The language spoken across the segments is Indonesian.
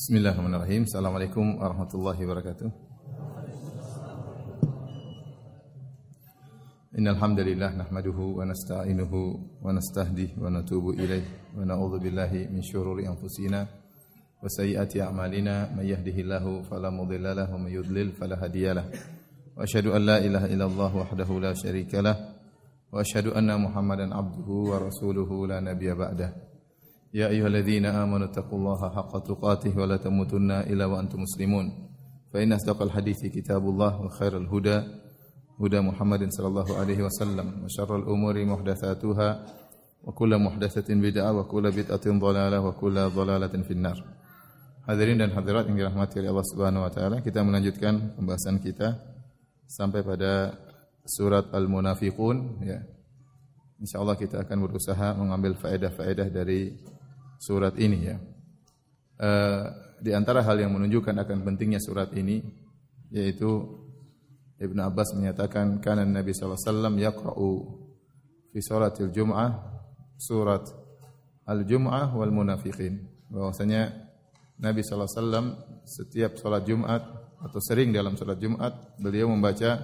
Bismillahirrahmanirrahim. Assalamualaikum warahmatullahi wabarakatuh. Innal hamdalillah nahmaduhu wa nasta'inuhu wa nastahdihi wa natubu ilaih wa na'udzu billahi min shururi anfusina wa sayyiati a'malina may yahdihillahu fala mudilla lahu wa may yudlil fala hadiyalah. Wa asyhadu an la ilaha illallah wahdahu la syarika lah wa asyhadu anna Muhammadan abduhu wa rasuluhu la nabiyya ba'dah. يا أيها الذين آمنوا اتقوا الله حق تقاته ولا تموتن إلا وأنتم مسلمون فإن أصدق الحديث كتاب الله وخير الهدى هدى محمد صلى الله عليه وسلم وشر الأمور محدثاتها وكل محدثة بدعة وكل بدعة ضلالة وكل ضلالة في النار Hadirin dan hadirat yang dirahmati oleh Allah Subhanahu wa taala, kita melanjutkan pembahasan kita sampai pada surat Al-Munafiqun ya. Insyaallah kita akan berusaha mengambil faedah-faedah dari surat ini ya. Uh, di antara hal yang menunjukkan akan pentingnya surat ini yaitu Ibn Abbas menyatakan kana Nabi sallallahu alaihi wasallam yaqra'u fi salatil Jum'ah surat Al-Jum'ah wal Munafiqin. Bahwasanya Nabi sallallahu alaihi wasallam setiap salat Jumat atau sering dalam salat Jumat beliau membaca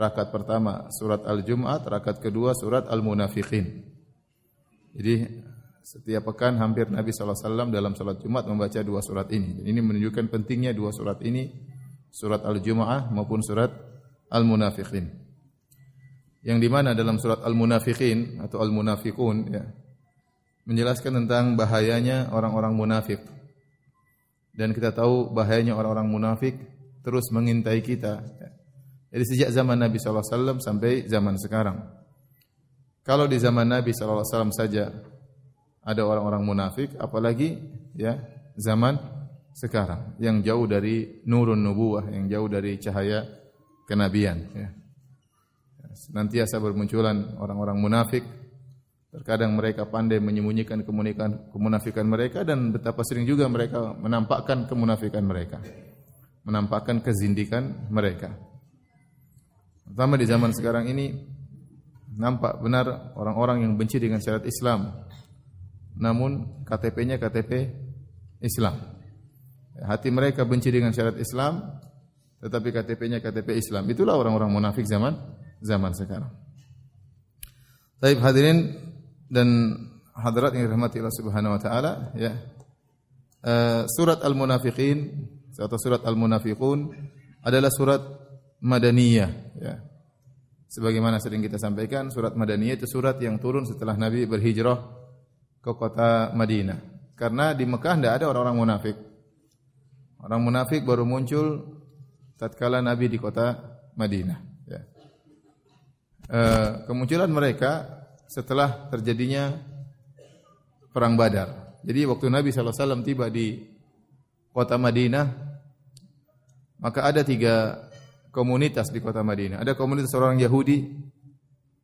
rakaat pertama surat Al-Jum'at, rakaat kedua surat Al-Munafiqin. Jadi setiap pekan hampir Nabi SAW dalam salat Jumat membaca dua surat ini. Dan ini menunjukkan pentingnya dua surat ini, surat Al-Jum'ah maupun surat Al-Munafiqin. Yang di mana dalam surat Al-Munafiqin atau Al-Munafiqun ya, menjelaskan tentang bahayanya orang-orang munafik. Dan kita tahu bahayanya orang-orang munafik terus mengintai kita. Ya. Jadi sejak zaman Nabi SAW sampai zaman sekarang. Kalau di zaman Nabi SAW saja ada orang-orang munafik, apalagi ya zaman sekarang yang jauh dari nurun nubuwah, yang jauh dari cahaya kenabian. Ya. Senantiasa bermunculan orang-orang munafik. Terkadang mereka pandai menyembunyikan kemunafikan mereka dan betapa sering juga mereka menampakkan kemunafikan mereka. Menampakkan kezindikan mereka. Pertama di zaman sekarang ini nampak benar orang-orang yang benci dengan syariat Islam namun KTP-nya KTP Islam. Hati mereka benci dengan syariat Islam, tetapi KTP-nya KTP Islam. Itulah orang-orang munafik zaman zaman sekarang. Taib hadirin dan hadirat yang dirahmati Allah Subhanahu wa taala, ya. Uh, surat Al-Munafiqin atau surat Al-Munafiqun adalah surat Madaniyah, ya. Sebagaimana sering kita sampaikan, surat Madaniyah itu surat yang turun setelah Nabi berhijrah ke kota Madinah. Karena di Mekah tidak ada orang-orang munafik. Orang munafik baru muncul tatkala Nabi di kota Madinah. Ya. E, kemunculan mereka setelah terjadinya perang Badar. Jadi waktu Nabi SAW tiba di kota Madinah, maka ada tiga komunitas di kota Madinah. Ada komunitas orang Yahudi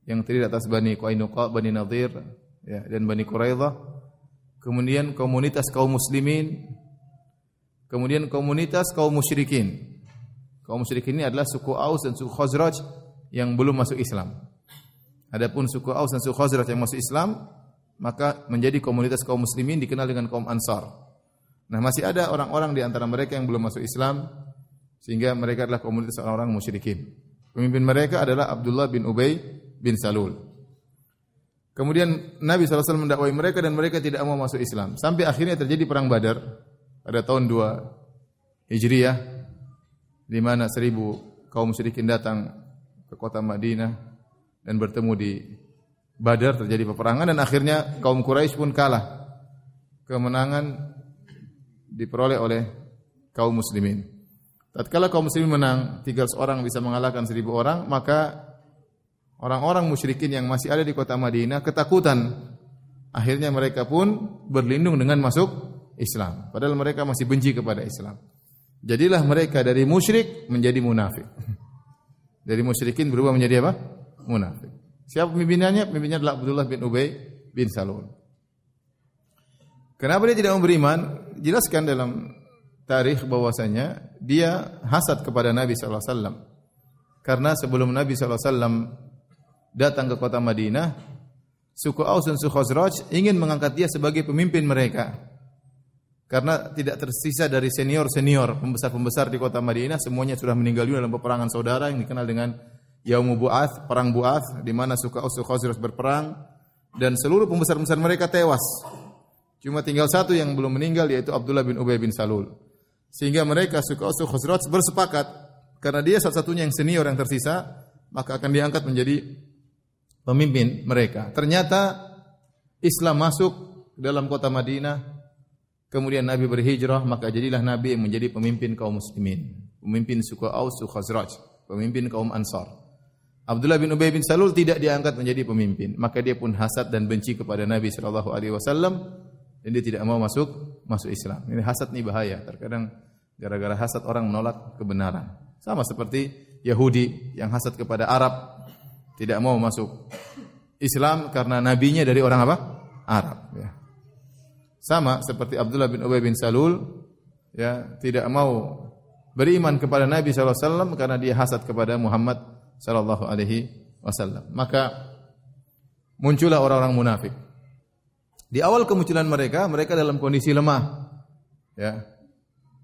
yang terdiri atas Bani Qainuqa, Bani Nadir, ya, dan Bani Quraidah. Kemudian komunitas kaum muslimin, kemudian komunitas kaum musyrikin. Kaum musyrikin ini adalah suku Aus dan suku Khazraj yang belum masuk Islam. Adapun suku Aus dan suku Khazraj yang masuk Islam, maka menjadi komunitas kaum muslimin dikenal dengan kaum Ansar. Nah, masih ada orang-orang di antara mereka yang belum masuk Islam sehingga mereka adalah komunitas orang-orang musyrikin. Pemimpin mereka adalah Abdullah bin Ubay bin Salul. Kemudian Nabi SAW mendakwai mereka dan mereka tidak mau masuk Islam. Sampai akhirnya terjadi perang Badar pada tahun 2 Hijriah di mana seribu kaum musyrikin datang ke kota Madinah dan bertemu di Badar terjadi peperangan dan akhirnya kaum Quraisy pun kalah. Kemenangan diperoleh oleh kaum muslimin. Tatkala kaum muslimin menang, 300 orang bisa mengalahkan 1000 orang, maka Orang-orang musyrikin yang masih ada di kota Madinah ketakutan. Akhirnya mereka pun berlindung dengan masuk Islam. Padahal mereka masih benci kepada Islam. Jadilah mereka dari musyrik menjadi munafik. Dari musyrikin berubah menjadi apa? Munafik. Siapa pemimpinannya? Pemimpinnya adalah Abdullah bin Ubay bin Salul. Kenapa dia tidak mau beriman? Jelaskan dalam tarikh bahwasanya dia hasad kepada Nabi sallallahu alaihi wasallam. Karena sebelum Nabi sallallahu alaihi wasallam datang ke kota Madinah, suku Aus dan suku Khazraj ingin mengangkat dia sebagai pemimpin mereka. Karena tidak tersisa dari senior-senior, pembesar-pembesar di kota Madinah, semuanya sudah meninggal dunia dalam peperangan saudara yang dikenal dengan Yaumu Bu'ath, perang Bu'ath, di mana suka Aus Khazraj berperang dan seluruh pembesar-pembesar mereka tewas. Cuma tinggal satu yang belum meninggal yaitu Abdullah bin Ubay bin Salul. Sehingga mereka suka Aus Khazraj bersepakat karena dia satu-satunya yang senior yang tersisa, maka akan diangkat menjadi pemimpin mereka. Ternyata Islam masuk dalam kota Madinah, kemudian Nabi berhijrah, maka jadilah Nabi yang menjadi pemimpin kaum muslimin, pemimpin suku Aus, suku Khazraj, pemimpin kaum Ansar. Abdullah bin Ubay bin Salul tidak diangkat menjadi pemimpin, maka dia pun hasad dan benci kepada Nabi sallallahu alaihi wasallam dan dia tidak mau masuk masuk Islam. Ini hasad ini bahaya. Terkadang gara-gara hasad orang menolak kebenaran. Sama seperti Yahudi yang hasad kepada Arab tidak mau masuk Islam karena nabinya dari orang apa? Arab ya. Sama seperti Abdullah bin Ubay bin Salul ya tidak mau beriman kepada Nabi SAW karena dia hasad kepada Muhammad sallallahu alaihi wasallam. Maka muncullah orang-orang munafik. Di awal kemunculan mereka, mereka dalam kondisi lemah. Ya.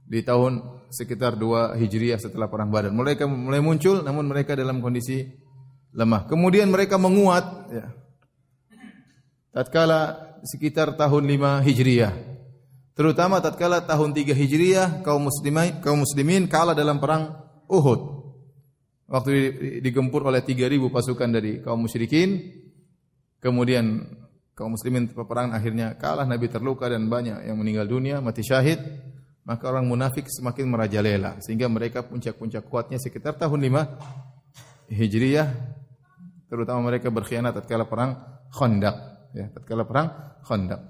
Di tahun sekitar 2 Hijriah setelah perang Badar. Mereka mulai muncul namun mereka dalam kondisi lemah. Kemudian mereka menguat ya. Tatkala sekitar tahun 5 Hijriah. Terutama tatkala tahun 3 Hijriah kaum muslimin kaum muslimin kalah dalam perang Uhud waktu digempur oleh 3000 pasukan dari kaum musyrikin kemudian kaum muslimin peperangan akhirnya kalah Nabi terluka dan banyak yang meninggal dunia mati syahid maka orang munafik semakin merajalela sehingga mereka puncak-puncak kuatnya sekitar tahun 5 Hijriyah terutama mereka berkhianat tatkala perang Khandaq ya tatkala perang Khandaq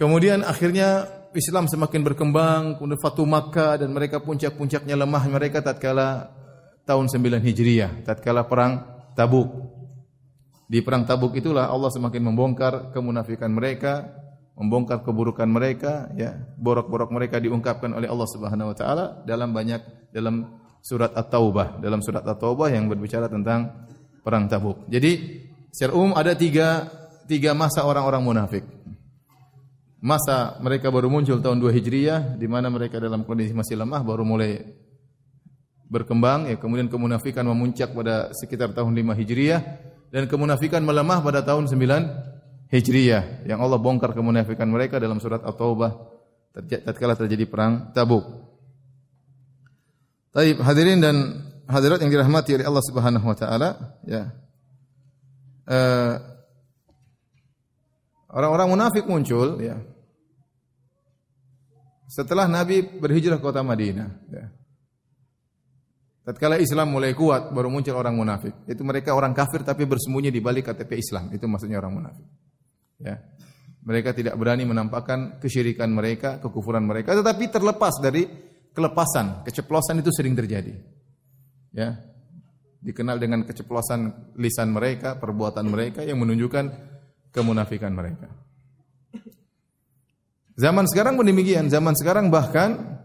kemudian akhirnya Islam semakin berkembang kemudian Fatu Makkah dan mereka puncak-puncaknya lemah mereka tatkala tahun 9 Hijriah tatkala perang Tabuk. Di perang Tabuk itulah Allah semakin membongkar kemunafikan mereka, membongkar keburukan mereka, ya, borok-borok mereka diungkapkan oleh Allah Subhanahu wa taala dalam banyak dalam surat At-Taubah, dalam surat At-Taubah yang berbicara tentang perang Tabuk. Jadi secara umum ada tiga, tiga masa orang-orang munafik. Masa mereka baru muncul tahun 2 Hijriah di mana mereka dalam kondisi masih lemah baru mulai berkembang ya kemudian kemunafikan memuncak pada sekitar tahun 5 Hijriah dan kemunafikan melemah pada tahun 9 Hijriah yang Allah bongkar kemunafikan mereka dalam surat At-Taubah tatkala terjadi perang Tabuk. Taib hadirin dan hadirat yang dirahmati oleh Allah Subhanahu wa taala ya. Uh, orang-orang munafik muncul ya. Setelah Nabi berhijrah ke kota Madinah ya. Tatkala Islam mulai kuat, baru muncul orang munafik. Itu mereka orang kafir tapi bersembunyi di balik KTP Islam. Itu maksudnya orang munafik. Ya. Mereka tidak berani menampakkan kesyirikan mereka, kekufuran mereka, tetapi terlepas dari kelepasan, keceplosan itu sering terjadi. Ya. Dikenal dengan keceplosan lisan mereka, perbuatan mereka yang menunjukkan kemunafikan mereka. Zaman sekarang pun demikian. Zaman sekarang bahkan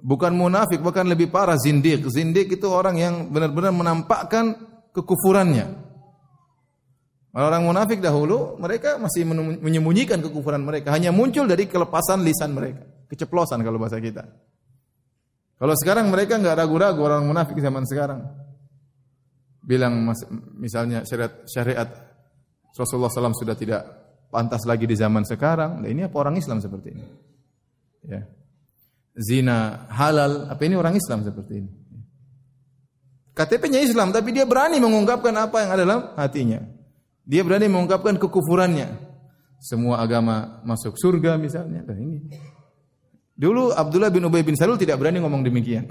bukan munafik, bahkan lebih parah zindik. Zindik itu orang yang benar-benar menampakkan kekufurannya. Orang munafik dahulu mereka masih menyembunyikan kekufuran mereka, hanya muncul dari kelepasan lisan mereka, keceplosan kalau bahasa kita. Kalau sekarang mereka nggak ragu-ragu orang munafik zaman sekarang. Bilang misalnya syariat syariat Rasulullah SAW sudah tidak pantas lagi di zaman sekarang. Nah, ini apa orang Islam seperti ini? Ya zina halal, apa ini orang Islam seperti ini. KTP-nya Islam, tapi dia berani mengungkapkan apa yang ada dalam hatinya. Dia berani mengungkapkan kekufurannya. Semua agama masuk surga misalnya. Dan ini. Dulu Abdullah bin Ubay bin Salul tidak berani ngomong demikian.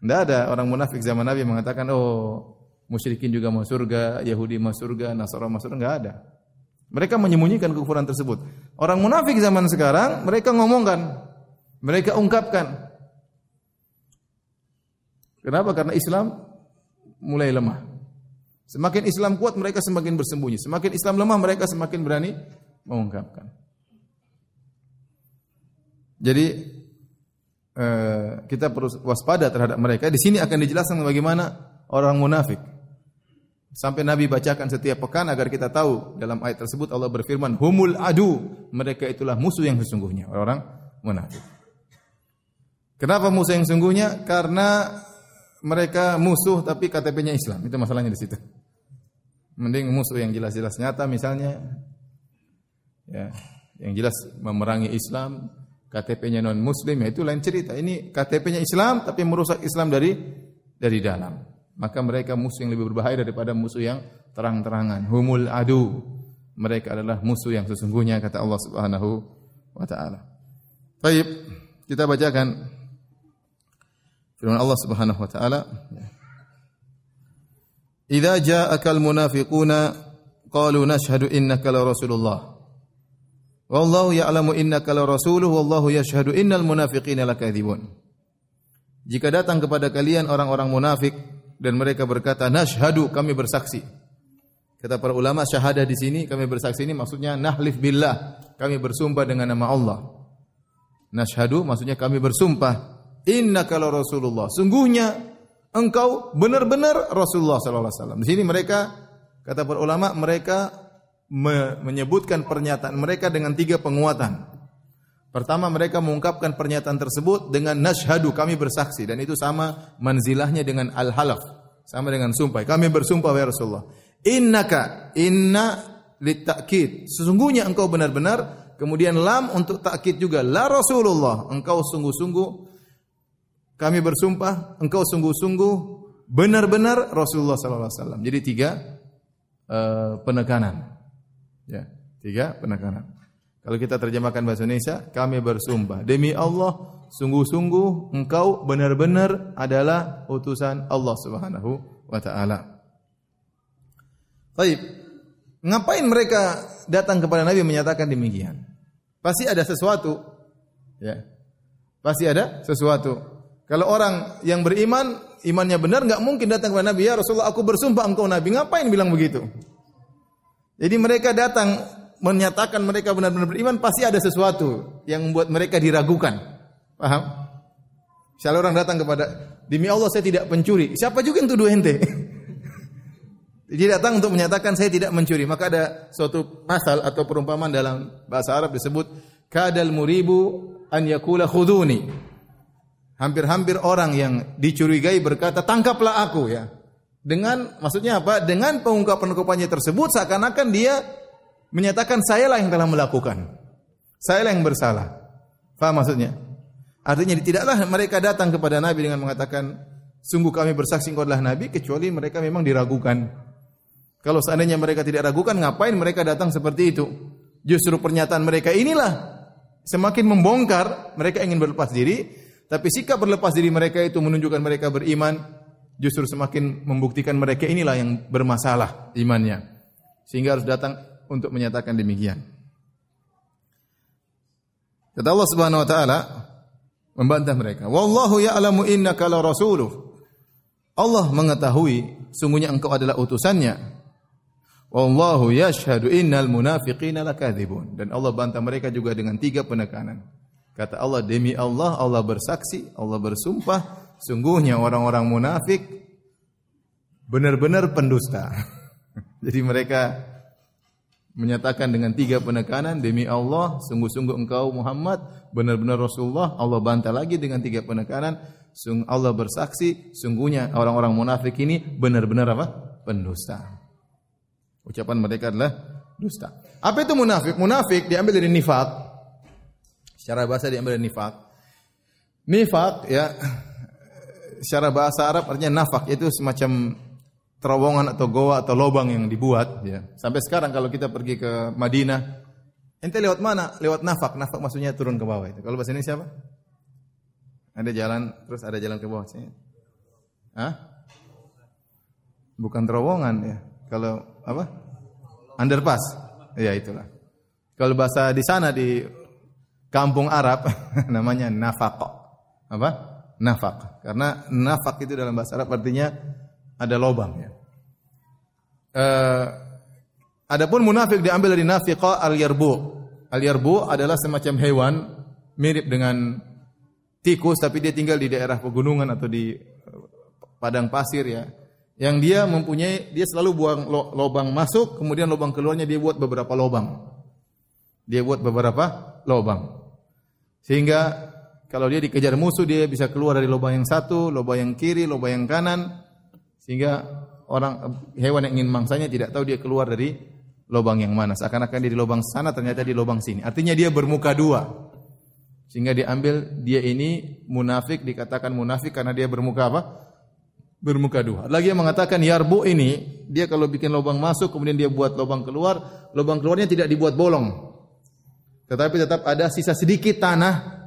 Tidak ada orang munafik zaman Nabi mengatakan, oh musyrikin juga mau surga, Yahudi mau surga, Nasara mau surga. Tidak ada. Mereka menyembunyikan kekufuran tersebut. Orang munafik zaman sekarang, mereka ngomongkan, mereka ungkapkan. Kenapa? Karena Islam mulai lemah. Semakin Islam kuat mereka semakin bersembunyi. Semakin Islam lemah mereka semakin berani mengungkapkan. Jadi eh, kita perlu waspada terhadap mereka. Di sini akan dijelaskan bagaimana orang munafik. Sampai Nabi bacakan setiap pekan agar kita tahu dalam ayat tersebut Allah berfirman, "Humul adu." Mereka itulah musuh yang sesungguhnya, orang munafik. Kenapa musuh yang sesungguhnya? Karena mereka musuh tapi KTP-nya Islam. Itu masalahnya di situ. Mending musuh yang jelas-jelas nyata misalnya ya, yang jelas memerangi Islam, KTP-nya non muslim ya itu lain cerita. Ini KTP-nya Islam tapi merusak Islam dari dari dalam maka mereka musuh yang lebih berbahaya daripada musuh yang terang-terangan. Humul adu. Mereka adalah musuh yang sesungguhnya kata Allah Subhanahu wa taala. Baik, kita bacakan firman Allah Subhanahu wa taala. Idza ja'akal munafiquna qalu nashhadu innaka la rasulullah. Wallahu ya'lamu innaka la rasuluhu wallahu yashhadu innal munafiqina lakadzibun. Jika datang kepada kalian orang-orang munafik dan mereka berkata nashhadu kami bersaksi. Kata para ulama syahadah di sini kami bersaksi ini maksudnya nahlif billah kami bersumpah dengan nama Allah. Nashhadu maksudnya kami bersumpah innaka la rasulullah. Sungguhnya engkau benar-benar Rasulullah sallallahu alaihi wasallam. Di sini mereka kata para ulama mereka me menyebutkan pernyataan mereka dengan tiga penguatan. Pertama mereka mengungkapkan pernyataan tersebut dengan nashhadu kami bersaksi dan itu sama manzilahnya dengan al-halaf, sama dengan sumpah. Kami bersumpah ya Rasulullah. Innaka inna litakid. Sesungguhnya engkau benar-benar kemudian lam untuk takkid juga la Rasulullah. Engkau sungguh-sungguh kami bersumpah engkau sungguh-sungguh benar-benar Rasulullah sallallahu alaihi wasallam. Jadi tiga uh, penekanan. Ya, tiga penekanan. Kalau kita terjemahkan bahasa Indonesia, kami bersumpah demi Allah, sungguh-sungguh engkau benar-benar adalah utusan Allah Subhanahu wa taala. Baik. Ngapain mereka datang kepada Nabi menyatakan demikian? Pasti ada sesuatu. Ya. Pasti ada sesuatu. Kalau orang yang beriman, imannya benar, nggak mungkin datang kepada Nabi, ya Rasulullah, aku bersumpah engkau Nabi. Ngapain bilang begitu? Jadi mereka datang menyatakan mereka benar-benar beriman pasti ada sesuatu yang membuat mereka diragukan. Paham? Misalnya orang datang kepada demi Allah saya tidak pencuri. Siapa juga yang tuduh ente? Dia datang untuk menyatakan saya tidak mencuri. Maka ada suatu pasal atau perumpamaan dalam bahasa Arab disebut kadal muribu an yakula khuduni. Hampir-hampir orang yang dicurigai berkata tangkaplah aku ya. Dengan maksudnya apa? Dengan pengungkapan-pengungkapannya tersebut seakan-akan dia menyatakan saya lah yang telah melakukan. Saya lah yang bersalah. Faham maksudnya? Artinya tidaklah mereka datang kepada Nabi dengan mengatakan sungguh kami bersaksi engkau adalah nabi kecuali mereka memang diragukan. Kalau seandainya mereka tidak ragukan ngapain mereka datang seperti itu? Justru pernyataan mereka inilah semakin membongkar mereka ingin berlepas diri, tapi sikap berlepas diri mereka itu menunjukkan mereka beriman, justru semakin membuktikan mereka inilah yang bermasalah imannya. Sehingga harus datang untuk menyatakan demikian. Kata Allah Subhanahu wa taala membantah mereka, "Wallahu ya'lamu innaka la rasuluh." Allah mengetahui sungguhnya engkau adalah utusannya. Wallahu yashhadu innal munafiqina lakadzibun. Dan Allah bantah mereka juga dengan tiga penekanan. Kata Allah, demi Allah, Allah bersaksi, Allah bersumpah, sungguhnya orang-orang munafik benar-benar pendusta. Jadi mereka menyatakan dengan tiga penekanan demi Allah sungguh-sungguh engkau Muhammad benar-benar Rasulullah Allah bantah lagi dengan tiga penekanan Allah bersaksi sungguhnya orang-orang munafik ini benar-benar apa? Pendusta. Ucapan mereka adalah dusta. Apa itu munafik? Munafik diambil dari nifak. Secara bahasa diambil dari nifak. Nifak ya secara bahasa Arab artinya nafak itu semacam terowongan atau goa atau lubang yang dibuat ya. Sampai sekarang kalau kita pergi ke Madinah, ente lewat mana? Lewat nafak. Nafak maksudnya turun ke bawah itu. Kalau bahasa ini siapa? Ada jalan terus ada jalan ke bawah sini. Hah? Bukan terowongan ya. Kalau apa? Underpass. Ya itulah. Kalau bahasa di sana di kampung Arab namanya nafak. Apa? Nafak. Karena nafak itu dalam bahasa Arab artinya ada lobang ya. Uh, adapun munafik diambil dari nafiqa al-yarbu. Al-yarbu adalah semacam hewan mirip dengan tikus tapi dia tinggal di daerah pegunungan atau di padang pasir ya. Yang dia mempunyai dia selalu buang lubang masuk, kemudian lubang keluarnya dia buat beberapa lubang. Dia buat beberapa lubang. Sehingga kalau dia dikejar musuh dia bisa keluar dari lubang yang satu, lubang yang kiri, lubang yang kanan sehingga orang hewan yang ingin mangsanya tidak tahu dia keluar dari lubang yang mana. Seakan-akan dia di lubang sana ternyata di lubang sini. Artinya dia bermuka dua. Sehingga diambil dia ini munafik dikatakan munafik karena dia bermuka apa? bermuka dua. Lagi yang mengatakan yarbu ini, dia kalau bikin lubang masuk kemudian dia buat lubang keluar, lubang keluarnya tidak dibuat bolong. Tetapi tetap ada sisa sedikit tanah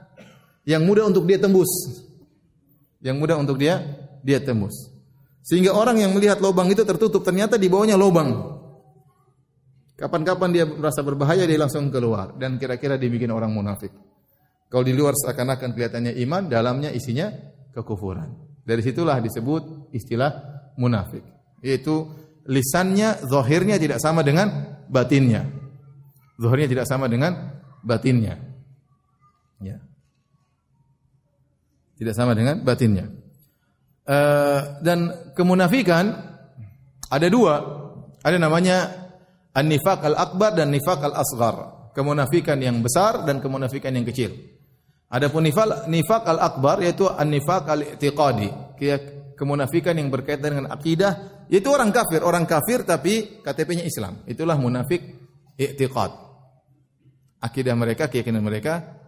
yang mudah untuk dia tembus. Yang mudah untuk dia dia tembus. Sehingga orang yang melihat lubang itu tertutup ternyata di bawahnya lubang. Kapan-kapan dia merasa berbahaya dia langsung keluar dan kira-kira dibikin orang munafik. Kalau di luar seakan-akan kelihatannya iman, dalamnya isinya kekufuran. Dari situlah disebut istilah munafik. Yaitu lisannya, zahirnya tidak sama dengan batinnya. Zahirnya tidak sama dengan batinnya. Ya. Tidak sama dengan batinnya. Uh, dan kemunafikan ada dua. Ada namanya an-nifaq al-akbar dan nifaq al-asghar. Kemunafikan yang besar dan kemunafikan yang kecil. Adapun nifaq nifaq al-akbar yaitu an-nifaq al-i'tiqadi, kemunafikan yang berkaitan dengan akidah, yaitu orang kafir, orang kafir tapi KTP-nya Islam. Itulah munafik i'tiqad. Akidah mereka, keyakinan mereka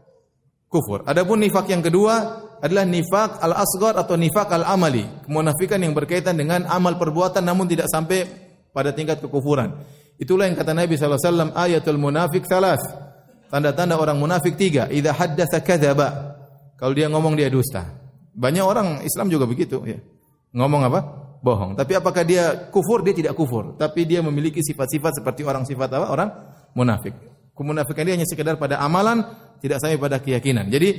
kufur. Adapun nifak yang kedua adalah nifak al-asghar atau nifak al-amali, kemunafikan yang berkaitan dengan amal perbuatan namun tidak sampai pada tingkat kekufuran. Itulah yang kata Nabi wasallam ayatul munafik salas Tanda-tanda orang munafik tiga. Idza haddatsa kadzaba. Kalau dia ngomong dia dusta. Banyak orang Islam juga begitu ya. Ngomong apa? Bohong. Tapi apakah dia kufur? Dia tidak kufur. Tapi dia memiliki sifat-sifat seperti orang sifat apa? Orang munafik. Kemunafikan dia hanya sekedar pada amalan, tidak sampai pada keyakinan. Jadi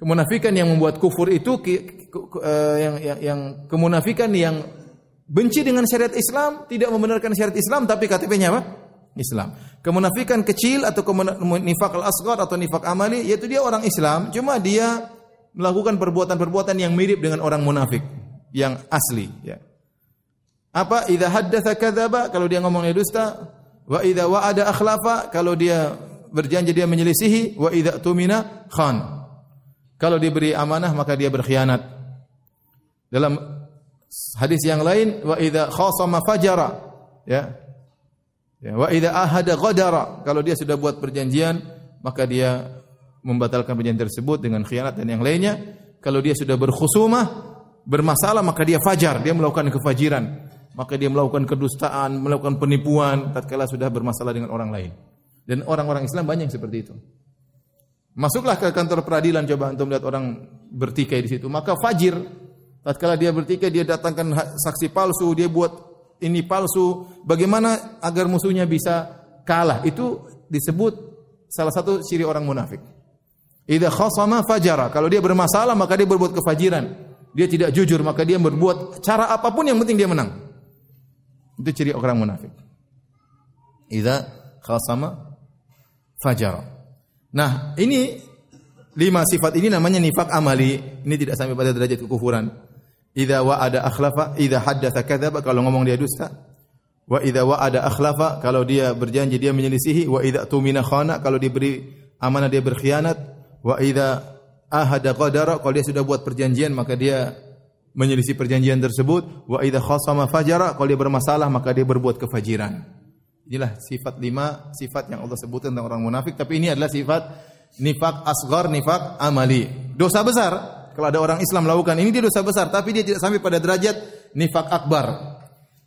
kemunafikan yang membuat kufur itu eh, yang, yang, yang kemunafikan yang benci dengan syariat Islam, tidak membenarkan syariat Islam tapi KTP-nya apa? Islam. Kemunafikan kecil atau nifak al-asghar atau nifak amali yaitu dia orang Islam, cuma dia melakukan perbuatan-perbuatan yang mirip dengan orang munafik yang asli ya. Apa idza haddatsa kadzaba kalau dia ngomongnya dusta, wa idza wa'ada akhlafa kalau dia berjanji dia menyelisihi, wa idza tumina khan. Kalau diberi amanah maka dia berkhianat. Dalam hadis yang lain wa idza khasama fajara ya Ya, wa idza ahada ghadara, kalau dia sudah buat perjanjian, maka dia membatalkan perjanjian tersebut dengan khianat dan yang lainnya. Kalau dia sudah berkhusumah, bermasalah maka dia fajar, dia melakukan kefajiran. Maka dia melakukan kedustaan, melakukan penipuan tatkala sudah bermasalah dengan orang lain. Dan orang-orang Islam banyak seperti itu. Masuklah ke kantor peradilan coba untuk melihat orang bertikai di situ. Maka fajir tatkala dia bertikai dia datangkan saksi palsu, dia buat ini palsu, bagaimana agar musuhnya bisa kalah? Itu disebut salah satu ciri orang munafik. Idza khasama fajara, kalau dia bermasalah maka dia berbuat kefajiran. Dia tidak jujur maka dia berbuat cara apa pun yang penting dia menang. Itu ciri orang munafik. Idza khasama fajara. Nah, ini lima sifat ini namanya nifak amali. Ini tidak sampai pada derajat kekufuran. Idza wa'ada akhlafa, idza haddatsa kadzaba kalau ngomong dia dusta. Wa idza wa'ada akhlafa kalau dia berjanji dia menyelisihi, wa idza tumina khana kalau diberi amanah dia berkhianat, wa idza ahada qadara kalau dia sudah buat perjanjian maka dia menyelisih perjanjian tersebut, wa idza khasama fajara kalau dia bermasalah maka dia berbuat kefajiran. Inilah sifat lima sifat yang Allah sebutkan tentang orang munafik, tapi ini adalah sifat nifak asgar, nifak amali. Dosa besar, kalau ada orang Islam melakukan ini dia dosa besar, tapi dia tidak sampai pada derajat nifak akbar.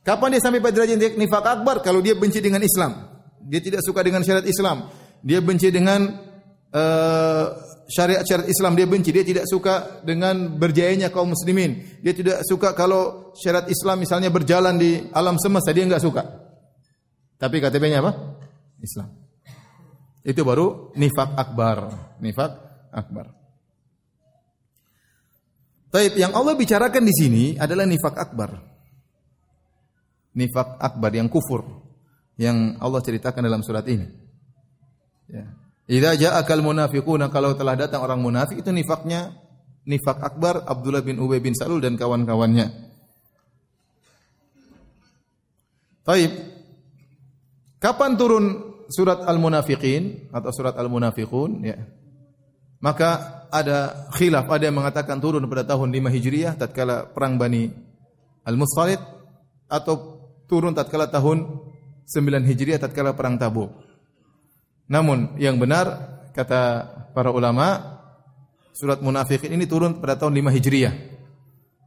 Kapan dia sampai pada derajat nifak akbar? Kalau dia benci dengan Islam, dia tidak suka dengan syariat Islam, dia benci dengan uh, syariat-syariat Islam, dia benci, dia tidak suka dengan berjayanya kaum muslimin, dia tidak suka kalau syariat Islam misalnya berjalan di alam semesta, dia enggak suka. Tapi KTP-nya apa? Islam. Itu baru nifak akbar, nifak akbar. Taib yang Allah bicarakan di sini adalah nifak akbar. Nifak akbar yang kufur yang Allah ceritakan dalam surat ini. Ya. Idza ja'akal munafiquna kalau telah datang orang munafik itu nifaknya nifak akbar Abdullah bin Ubay bin Salul dan kawan-kawannya. Taib. Kapan turun surat Al-Munafiqin atau surat Al-Munafiqun ya. Maka ada khilaf, ada yang mengatakan turun pada tahun 5 Hijriah tatkala perang Bani Al-Musthalid atau turun tatkala tahun 9 Hijriah tatkala perang Tabuk. Namun yang benar kata para ulama surat Munafiqin ini turun pada tahun 5 Hijriah.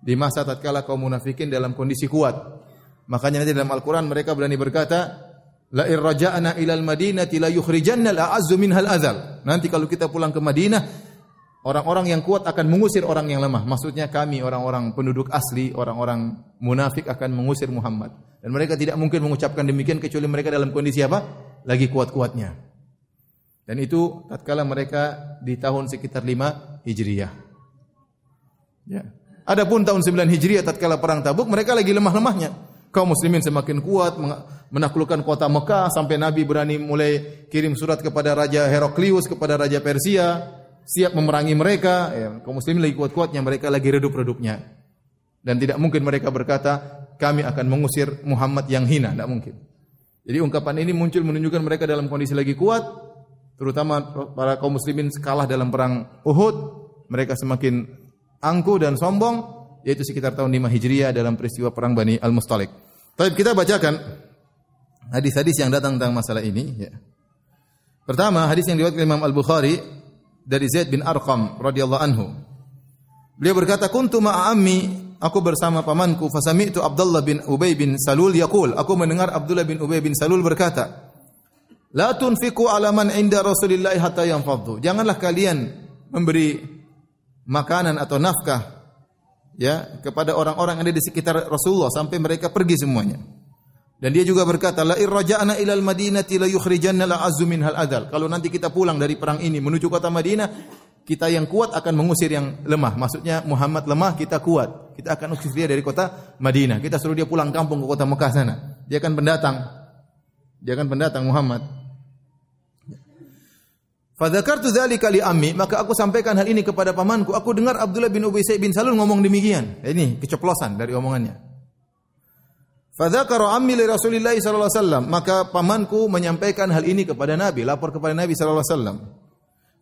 Di masa tatkala kaum munafikin dalam kondisi kuat. Makanya nanti dalam Al-Qur'an mereka berani berkata, La irja'na ilal madinati la yukhrijanna al-a'azzu minhal azal. Nanti kalau kita pulang ke Madinah, orang-orang yang kuat akan mengusir orang yang lemah. Maksudnya kami orang-orang penduduk asli, orang-orang munafik akan mengusir Muhammad. Dan mereka tidak mungkin mengucapkan demikian kecuali mereka dalam kondisi apa? Lagi kuat-kuatnya. Dan itu tatkala mereka di tahun sekitar 5 Hijriah. Ya. Adapun tahun 9 Hijriah tatkala perang Tabuk mereka lagi lemah-lemahnya. Kaum muslimin semakin kuat menaklukkan kota Mekah sampai Nabi berani mulai kirim surat kepada Raja Heraklius kepada Raja Persia siap memerangi mereka. Ya, kaum muslimin lagi kuat-kuatnya mereka lagi redup-redupnya. Dan tidak mungkin mereka berkata kami akan mengusir Muhammad yang hina. Tidak mungkin. Jadi ungkapan ini muncul menunjukkan mereka dalam kondisi lagi kuat terutama para kaum muslimin kalah dalam perang Uhud. Mereka semakin angkuh dan sombong yaitu sekitar tahun 5 Hijriah dalam peristiwa perang Bani Al-Mustalik. Tapi kita bacakan hadis-hadis yang datang tentang masalah ini ya. Pertama, hadis yang diriwayatkan Imam Al-Bukhari dari Zaid bin Arqam radhiyallahu anhu. Beliau berkata, "Kuntu ma'a aku bersama pamanku, fasami'tu Abdullah bin Ubay bin Salul yaqul, aku mendengar Abdullah bin Ubay bin Salul berkata, La tunfiku ala man inda Rasulillah hatta yanfadhu. Janganlah kalian memberi makanan atau nafkah ya kepada orang-orang yang ada di sekitar Rasulullah sampai mereka pergi semuanya. Dan dia juga berkata, la irja'na ilal madinati la yukhrijanna la azzu minhal adal. Kalau nanti kita pulang dari perang ini menuju kota Madinah, kita yang kuat akan mengusir yang lemah. Maksudnya Muhammad lemah, kita kuat. Kita akan usir dia dari kota Madinah. Kita suruh dia pulang kampung ke kota Mekah sana. Dia akan pendatang. Dia akan pendatang Muhammad. Fadzakartu dzalika li ammi, maka aku sampaikan hal ini kepada pamanku. Aku dengar Abdullah bin Ubay bin Salul ngomong demikian. Ini keceplosan dari omongannya. Fadzakara ammi li Rasulillah sallallahu alaihi wasallam, maka pamanku menyampaikan hal ini kepada Nabi, lapor kepada Nabi sallallahu alaihi wasallam.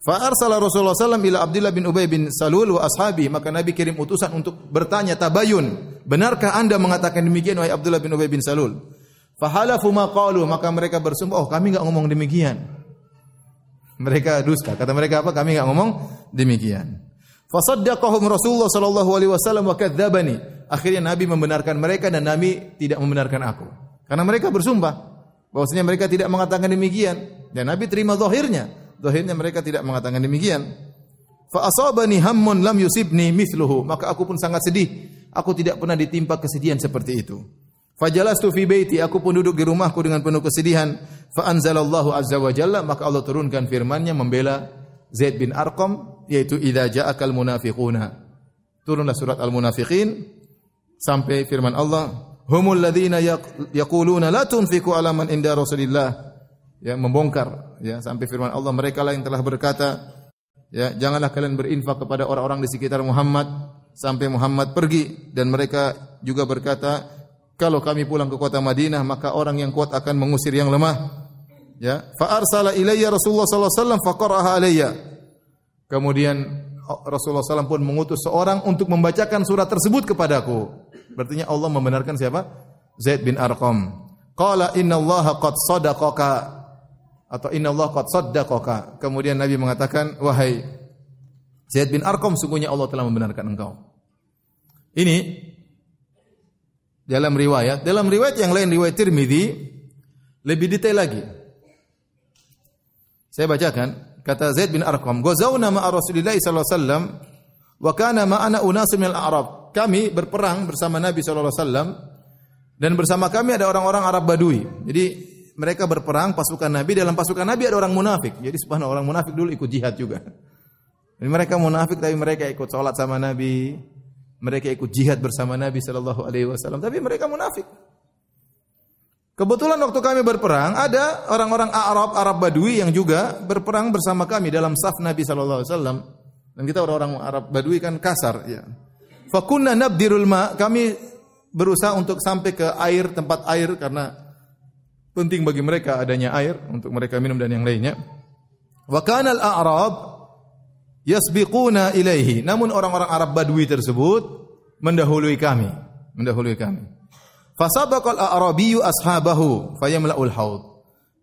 Fa arsala Rasulullah sallam ila Abdullah bin Ubay bin Salul wa ashabi, maka Nabi kirim utusan untuk bertanya tabayun, benarkah Anda mengatakan demikian wahai Abdullah bin Ubay bin Salul? Fa halafu ma qalu, maka mereka bersumpah, oh kami enggak ngomong demikian. Mereka dusta. Kata mereka apa? Kami enggak ngomong demikian. Fasaddaqahum Rasulullah sallallahu alaihi wasallam wa kadzdzabani. Akhirnya Nabi membenarkan mereka dan Nabi tidak membenarkan aku. Karena mereka bersumpah bahwasanya mereka tidak mengatakan demikian dan Nabi terima zahirnya. Zahirnya mereka tidak mengatakan demikian. Fa asabani hammun lam yusibni mithluhu, maka aku pun sangat sedih. Aku tidak pernah ditimpa kesedihan seperti itu. Fajalastu fi baiti, aku pun duduk di rumahku dengan penuh kesedihan. Fa anzalallahu azza wa jalla, maka Allah turunkan firman-Nya membela Zaid bin Arqam yaitu idza ja'akal munafiquna. Turunlah surat Al-Munafiqin sampai firman Allah, "Humul ladzina yaquluna la tunfiqu ala man inda Rasulillah." Ya, membongkar ya sampai firman Allah, mereka lah yang telah berkata, ya, janganlah kalian berinfak kepada orang-orang di sekitar Muhammad sampai Muhammad pergi dan mereka juga berkata, kalau kami pulang ke kota Madinah maka orang yang kuat akan mengusir yang lemah. Ya, fa arsala ilayya Rasulullah sallallahu alaihi wasallam alayya. Kemudian Rasulullah SAW pun mengutus seorang untuk membacakan surat tersebut kepadaku. Berarti Allah membenarkan siapa? Zaid bin Arqam. Qala inna Allah qad sadaqaka atau inna Allah qad saddaqaka. Kemudian Nabi mengatakan, wahai Zaid bin Arqam, sungguhnya Allah telah membenarkan engkau. Ini dalam riwayat, dalam riwayat yang lain riwayat Tirmidzi lebih detail lagi. Saya bacakan, kata Zaid bin Arqam, "Ghazawna ma'a Rasulillah sallallahu alaihi wasallam wa kana a'rab." kami berperang bersama Nabi SAW dan bersama kami ada orang-orang Arab Badui. Jadi mereka berperang pasukan Nabi dalam pasukan Nabi ada orang munafik. Jadi subhanallah orang munafik dulu ikut jihad juga. Jadi mereka munafik tapi mereka ikut sholat sama Nabi, mereka ikut jihad bersama Nabi Shallallahu Alaihi Wasallam. Tapi mereka munafik. Kebetulan waktu kami berperang ada orang-orang Arab Arab Badui yang juga berperang bersama kami dalam saf Nabi Shallallahu Alaihi Wasallam. Dan kita orang-orang Arab Badui kan kasar, ya. Fakunna nabdirul ma, kami berusaha untuk sampai ke air tempat air karena penting bagi mereka adanya air untuk mereka minum dan yang lainnya. Wa kana al-a'rab yasbiquna ilaihi. Namun orang-orang Arab Badui tersebut mendahului kami, mendahului kami. Fasabaqal a'rabiyyu ashabahu fayamla'ul haud.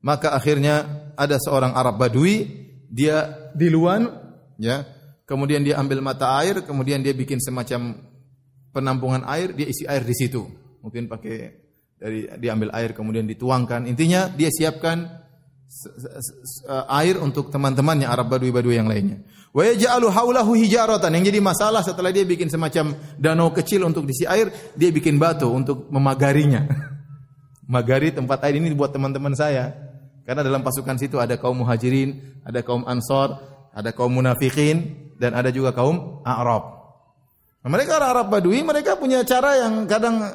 Maka akhirnya ada seorang Arab Badui, dia diluan ya. Kemudian dia ambil mata air, kemudian dia bikin semacam penampungan air, dia isi air di situ. Mungkin pakai dari diambil air kemudian dituangkan. Intinya dia siapkan air untuk teman-temannya Arab Badui-Badui yang lainnya. Wa yaj'alu haulahu hijaratan. Yang jadi masalah setelah dia bikin semacam danau kecil untuk diisi air, dia bikin batu untuk memagarinya. Magari tempat air ini buat teman-teman saya. Karena dalam pasukan situ ada kaum muhajirin, ada kaum ansor, ada kaum munafikin, dan ada juga kaum Arab. Nah, mereka Arab Badui, mereka punya cara yang kadang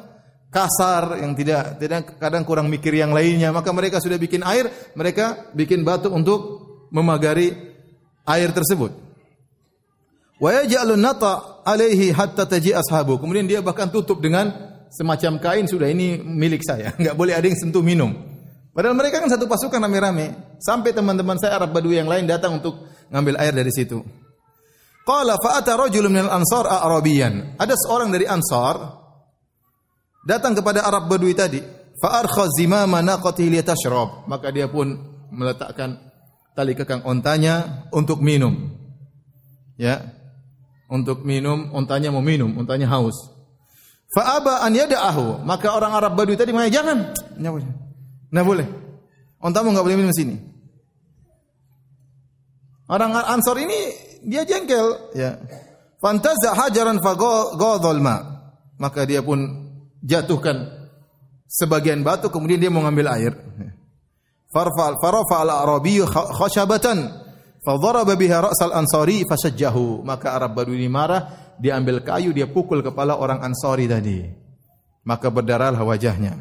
kasar yang tidak tidak kadang kurang mikir yang lainnya. Maka mereka sudah bikin air mereka bikin batu untuk memagari air tersebut. Wa yaj'alun nata alaihi hatta taji ashabu. Kemudian dia bahkan tutup dengan semacam kain. Sudah ini milik saya. Enggak boleh ada yang sentuh minum. Padahal mereka kan satu pasukan rame-rame. Sampai teman-teman saya Arab Badui yang lain datang untuk ngambil air dari situ. Qala fa ata rajulun minal ansar a'rabiyan. Ada seorang dari ansar datang kepada Arab Badui tadi, fa arkha zimama naqatihi liyatashrab, maka dia pun meletakkan tali kekang ontanya untuk minum. Ya. Untuk minum, ontanya mau minum, ontanya haus. Fa aba an yada'ahu, maka orang Arab Badui tadi mengatakan, "Jangan." Enggak boleh. Enggak boleh. Ontamu enggak boleh minum sini. Orang Ansor ini dia jengkel, ya. Fantaza hajaran fa ma. Maka dia pun jatuhkan sebagian batu kemudian dia mau ngambil air. Farfal farafa al arabi khashabatan fadaraba biha ra'sal ansari fasajjahu. Maka Arab Badui marah, dia ambil kayu dia pukul kepala orang Ansari tadi. Maka berdarahlah wajahnya.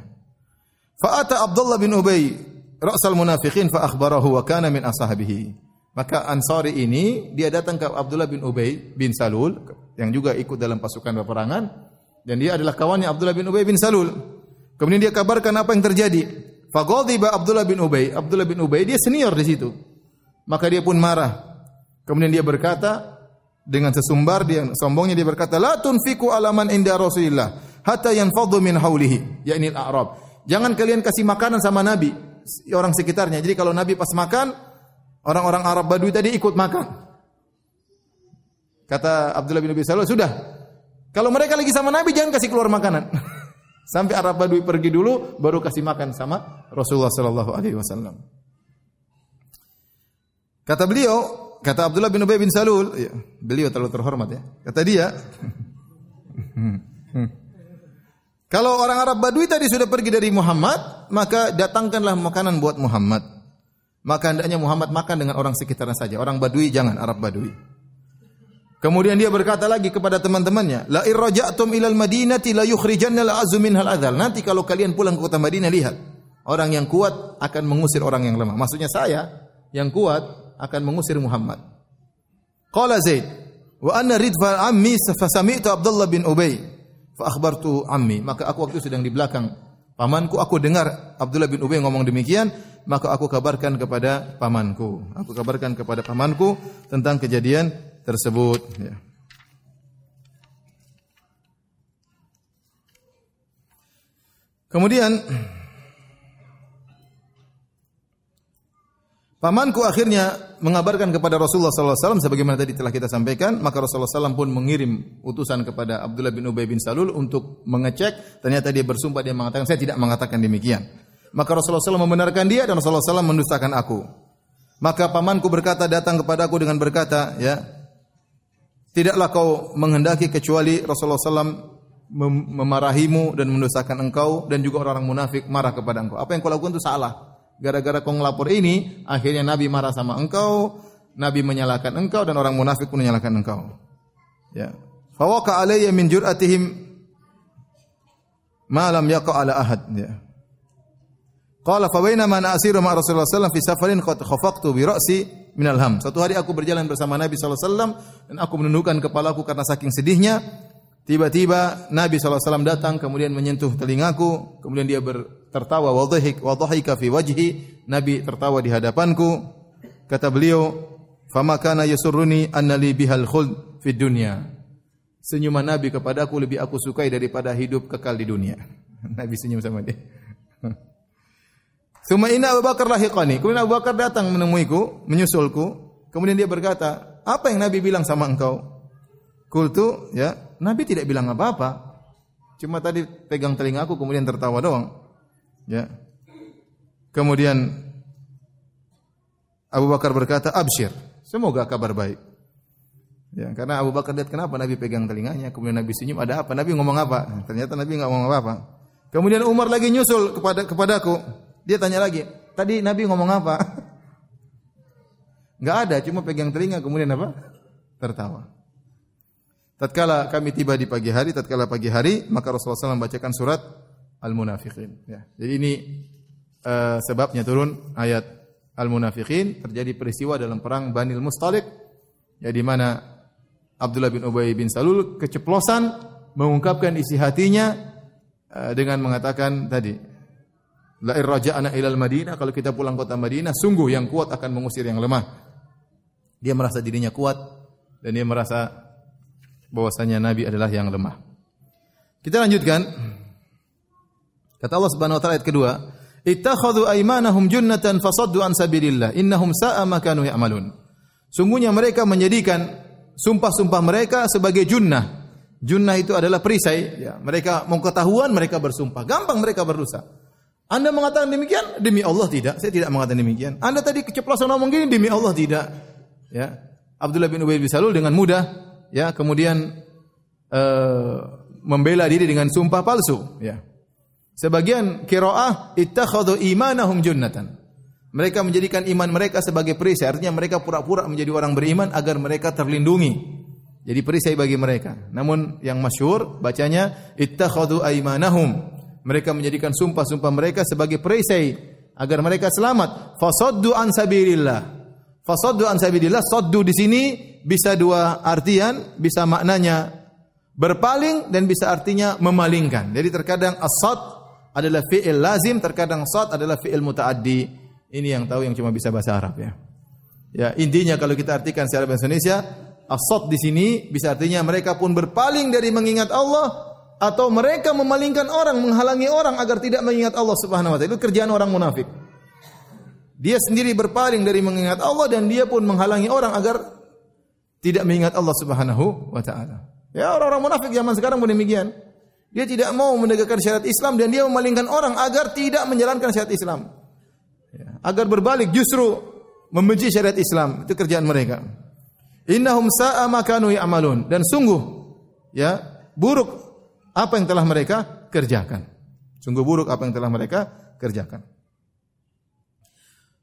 Fa'ata Abdullah bin Ubay ra'sal munafiqin fa akhbarahu wa kana min ashabihi. Maka Ansari ini dia datang ke Abdullah bin Ubay bin Salul yang juga ikut dalam pasukan peperangan dan dia adalah kawannya Abdullah bin Ubay bin Salul. Kemudian dia kabarkan apa yang terjadi. Faghadiba Abdullah bin Ubay. Abdullah bin Ubay dia senior di situ. Maka dia pun marah. Kemudian dia berkata dengan sesumbar dia sombongnya dia berkata la tunfiku alaman inda Rasulillah hatta yanfadhu min haulihi yakni al-a'rab. Jangan kalian kasih makanan sama Nabi orang sekitarnya. Jadi kalau Nabi pas makan orang-orang Arab Badui tadi ikut makan. Kata Abdullah bin Ubay Salul, sudah kalau mereka lagi sama Nabi jangan kasih keluar makanan. Sampai Arab Badui pergi dulu baru kasih makan sama Rasulullah sallallahu alaihi wasallam. Kata beliau, kata Abdullah bin Ubay bin Salul, ya, beliau terlalu terhormat ya. Kata dia, kalau orang Arab Badui tadi sudah pergi dari Muhammad, maka datangkanlah makanan buat Muhammad. Maka hendaknya Muhammad makan dengan orang sekitarnya saja. Orang Badui jangan Arab Badui. Kemudian dia berkata lagi kepada teman-temannya, "La irja'tum ilal madinati la yukhrijanna al-azmu minhal adzal." Nanti kalau kalian pulang ke kota Madinah lihat, orang yang kuat akan mengusir orang yang lemah. Maksudnya saya yang kuat akan mengusir Muhammad. Qala Zaid, "Wa anna ridfa ammi sami'tu Abdullah bin Ubay fa akhbartu ammi." Maka aku waktu sedang di belakang pamanku, aku dengar Abdullah bin Ubay ngomong demikian, maka aku kabarkan kepada pamanku. Aku kabarkan kepada pamanku tentang kejadian tersebut. Ya. Kemudian pamanku akhirnya mengabarkan kepada Rasulullah SAW sebagaimana tadi telah kita sampaikan, maka Rasulullah SAW pun mengirim utusan kepada Abdullah bin Ubay bin Salul untuk mengecek. Ternyata dia bersumpah dia mengatakan saya tidak mengatakan demikian. Maka Rasulullah SAW membenarkan dia dan Rasulullah SAW mendustakan aku. Maka pamanku berkata datang kepadaku dengan berkata, ya, Tidaklah kau menghendaki kecuali Rasulullah SAW memarahimu dan mendosakan engkau dan juga orang-orang munafik marah kepada engkau. Apa yang kau lakukan itu salah. Gara-gara kau ngelapor ini, akhirnya Nabi marah sama engkau, Nabi menyalahkan engkau dan orang munafik pun menyalahkan engkau. Ya. Fawaka alayya min jur'atihim ma lam yaqa ala ahad. Ya. Qala fa bainama ana asiru ma Rasulullah sallallahu fi safarin khafaqtu bi ra'si min al-ham. Satu hari aku berjalan bersama Nabi sallallahu alaihi wasallam dan aku menundukkan kepalaku karena saking sedihnya. Tiba-tiba Nabi SAW datang kemudian menyentuh telingaku, kemudian dia tertawa wadhahik wadhahika fi wajhi, Nabi tertawa di hadapanku. Kata beliau, "Fama kana yasurruni annali bihal khuld fi dunya." Senyuman Nabi kepadaku lebih aku sukai daripada hidup kekal di dunia. Nabi senyum sama dia. Suma inna Abu Bakar lahiqani. Kemudian Abu Bakar datang menemuiku, menyusulku. Kemudian dia berkata, apa yang Nabi bilang sama engkau? Kultu, ya, Nabi tidak bilang apa-apa. Cuma tadi pegang telingaku kemudian tertawa doang. Ya. Kemudian Abu Bakar berkata, "Absyir, semoga kabar baik." Ya, karena Abu Bakar lihat kenapa Nabi pegang telinganya, kemudian Nabi senyum, ada apa? Nabi ngomong apa? Ternyata Nabi nggak ngomong apa-apa. Kemudian Umar lagi nyusul kepada kepadaku. Dia tanya lagi, "Tadi Nabi ngomong apa?" Enggak ada, cuma pegang telinga kemudian apa? Tertawa. Tatkala kami tiba di pagi hari, tatkala pagi hari, maka Rasulullah SAW membacakan surat Al-Munafiqin. Ya. Jadi ini uh, sebabnya turun ayat Al-Munafiqin, terjadi peristiwa dalam perang Banil Mustalik, ya di mana Abdullah bin Ubay bin Salul keceplosan mengungkapkan isi hatinya uh, dengan mengatakan tadi, La irraja'ana ilal Madinah, kalau kita pulang kota Madinah, sungguh yang kuat akan mengusir yang lemah. Dia merasa dirinya kuat dan dia merasa bahwasanya Nabi adalah yang lemah. Kita lanjutkan. Kata Allah Subhanahu wa taala ayat kedua, "Ittakhadhu aymanahum junnatan fasaddu an sabilillah, innahum sa'a ma kanu ya'malun." Sungguhnya mereka menjadikan sumpah-sumpah mereka sebagai junnah. Junnah itu adalah perisai, ya. Mereka mau mereka bersumpah, gampang mereka berdosa. Anda mengatakan demikian? Demi Allah tidak, saya tidak mengatakan demikian. Anda tadi keceplosan ngomong gini demi Allah tidak. Ya. Abdullah bin Ubay bin Salul dengan mudah ya kemudian uh, membela diri dengan sumpah palsu ya. Sebagian qiraah ittakhadhu imanahum junnatan. Mereka menjadikan iman mereka sebagai perisai. Artinya mereka pura-pura menjadi orang beriman agar mereka terlindungi. Jadi perisai bagi mereka. Namun yang masyhur bacanya ittakhadhu aimanahum mereka menjadikan sumpah-sumpah mereka sebagai perisai agar mereka selamat fasaddu an sabilillah fasaddu an sabilillah saddu di sini bisa dua artian, bisa maknanya berpaling dan bisa artinya memalingkan. Jadi terkadang asad adalah fi'il lazim, terkadang sad adalah fi'il mutaaddi. Ini yang tahu yang cuma bisa bahasa Arab ya. Ya, intinya kalau kita artikan secara bahasa Indonesia, asad di sini bisa artinya mereka pun berpaling dari mengingat Allah atau mereka memalingkan orang, menghalangi orang agar tidak mengingat Allah Subhanahu wa taala. Itu kerjaan orang munafik. Dia sendiri berpaling dari mengingat Allah dan dia pun menghalangi orang agar tidak mengingat Allah Subhanahu wa taala. Ya orang-orang munafik zaman sekarang pun demikian. Dia tidak mau menegakkan syariat Islam dan dia memalingkan orang agar tidak menjalankan syariat Islam. Ya, agar berbalik justru membenci syariat Islam. Itu kerjaan mereka. Innahum sa'a ma kanu ya'malun dan sungguh ya buruk apa yang telah mereka kerjakan. Sungguh buruk apa yang telah mereka kerjakan.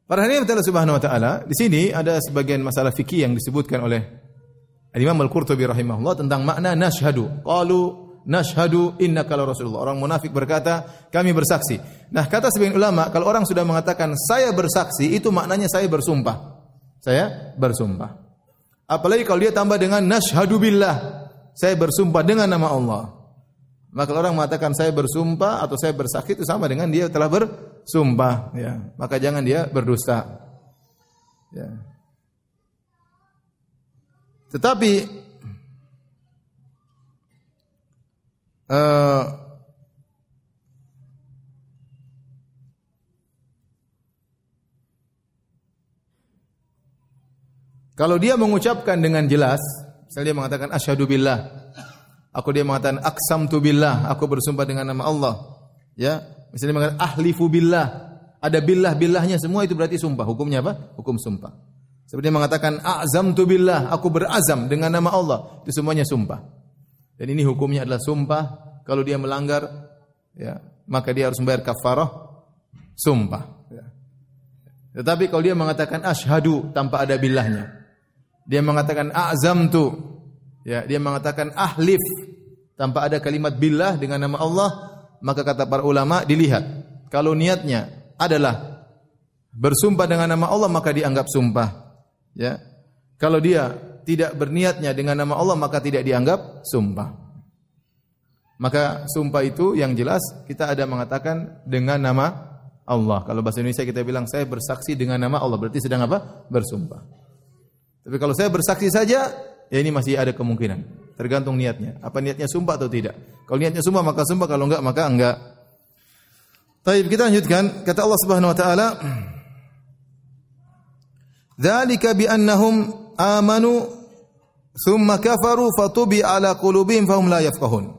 Para hadirin Allah Subhanahu wa taala, di sini ada sebagian masalah fikih yang disebutkan oleh Imam Al-Qurtubi rahimahullah tentang makna nashhadu. Qalu nashhadu innaka la rasulullah. Orang munafik berkata, kami bersaksi. Nah, kata sebagian ulama, kalau orang sudah mengatakan saya bersaksi, itu maknanya saya bersumpah. Saya bersumpah. Apalagi kalau dia tambah dengan nashhadu billah. Saya bersumpah dengan nama Allah. Maka orang mengatakan saya bersumpah atau saya bersaksi itu sama dengan dia telah bersumpah, ya. Maka jangan dia berdusta. Ya. Tetapi uh, kalau dia mengucapkan dengan jelas, misalnya dia mengatakan asyhadu billah, aku dia mengatakan aqsamtu billah, aku bersumpah dengan nama Allah. Ya, misalnya mengatakan ahlifu billah, ada billah billahnya semua itu berarti sumpah. Hukumnya apa? Hukum sumpah. Seperti mengatakan azam tu billah, aku berazam dengan nama Allah. Itu semuanya sumpah. Dan ini hukumnya adalah sumpah. Kalau dia melanggar, ya maka dia harus membayar kafarah sumpah. Ya. Tetapi kalau dia mengatakan ashadu tanpa ada billahnya, dia mengatakan azam tu, ya dia mengatakan ahlif tanpa ada kalimat billah dengan nama Allah, maka kata para ulama dilihat kalau niatnya adalah bersumpah dengan nama Allah maka dianggap sumpah. Ya. Kalau dia tidak berniatnya dengan nama Allah maka tidak dianggap sumpah. Maka sumpah itu yang jelas kita ada mengatakan dengan nama Allah. Kalau bahasa Indonesia kita bilang saya bersaksi dengan nama Allah, berarti sedang apa? Bersumpah. Tapi kalau saya bersaksi saja, ya ini masih ada kemungkinan. Tergantung niatnya. Apa niatnya sumpah atau tidak? Kalau niatnya sumpah maka sumpah, kalau enggak maka enggak. Baik, kita lanjutkan. Kata Allah Subhanahu wa taala, "Dzalika bi annahum amanu thumma kafaru fatubi ala qulubihim fahum la yafqahun."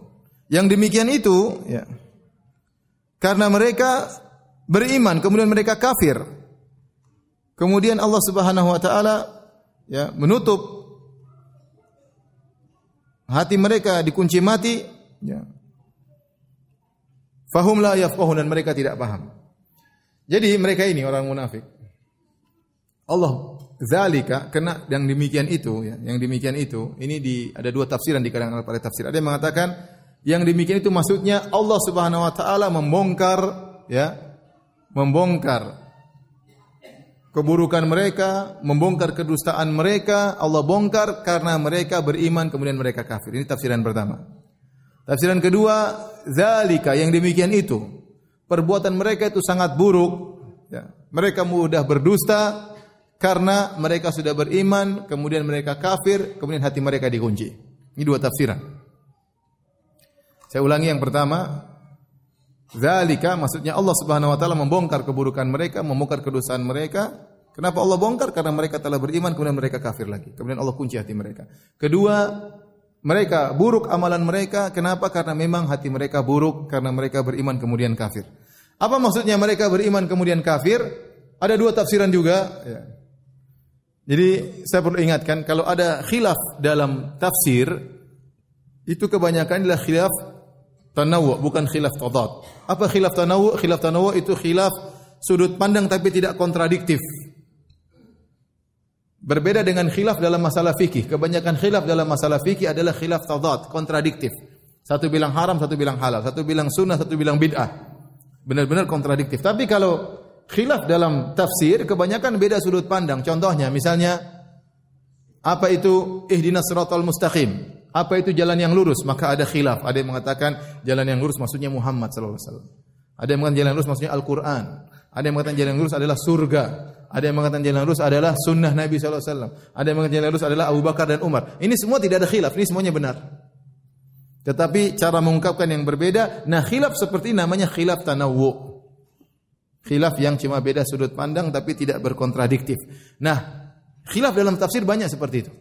Yang demikian itu ya, karena mereka beriman kemudian mereka kafir. Kemudian Allah Subhanahu wa taala ya menutup hati mereka dikunci mati ya. Fahum la yafqahun dan mereka tidak paham. Jadi mereka ini orang munafik. Allah zalika kena yang demikian itu ya, yang demikian itu ini di ada dua tafsiran di kalangan para tafsir. Ada yang mengatakan yang demikian itu maksudnya Allah Subhanahu wa taala membongkar ya, membongkar keburukan mereka, membongkar kedustaan mereka, Allah bongkar karena mereka beriman kemudian mereka kafir. Ini tafsiran pertama. Tafsiran kedua, zalika yang demikian itu. Perbuatan mereka itu sangat buruk. Ya. Mereka mudah berdusta karena mereka sudah beriman, kemudian mereka kafir, kemudian hati mereka dikunci. Ini dua tafsiran. Saya ulangi yang pertama, zalika maksudnya Allah Subhanahu wa taala membongkar keburukan mereka, membongkar kedosaan mereka. Kenapa Allah bongkar? Karena mereka telah beriman kemudian mereka kafir lagi. Kemudian Allah kunci hati mereka. Kedua, mereka buruk amalan mereka. Kenapa? Karena memang hati mereka buruk karena mereka beriman kemudian kafir. Apa maksudnya mereka beriman kemudian kafir? Ada dua tafsiran juga. Ya. Jadi saya perlu ingatkan kalau ada khilaf dalam tafsir itu kebanyakan adalah khilaf tanawu bukan khilaf tadad. Apa khilaf tanawu? Khilaf tanawu itu khilaf sudut pandang tapi tidak kontradiktif. Berbeda dengan khilaf dalam masalah fikih. Kebanyakan khilaf dalam masalah fikih adalah khilaf tadad, kontradiktif. Satu bilang haram, satu bilang halal, satu bilang sunnah, satu bilang bid'ah. Benar-benar kontradiktif. Tapi kalau khilaf dalam tafsir kebanyakan beda sudut pandang. Contohnya misalnya apa itu ihdinas siratal mustaqim? Apa itu jalan yang lurus? Maka ada khilaf. Ada yang mengatakan jalan yang lurus maksudnya Muhammad sallallahu alaihi wasallam. Ada yang mengatakan jalan yang lurus maksudnya Al-Qur'an. Ada yang mengatakan jalan yang lurus adalah surga. Ada yang mengatakan jalan yang lurus adalah sunnah Nabi sallallahu alaihi wasallam. Ada yang mengatakan jalan yang lurus adalah Abu Bakar dan Umar. Ini semua tidak ada khilaf, ini semuanya benar. Tetapi cara mengungkapkan yang berbeda, nah khilaf seperti namanya khilaf tanawwu. Khilaf yang cuma beda sudut pandang tapi tidak berkontradiktif. Nah, khilaf dalam tafsir banyak seperti itu.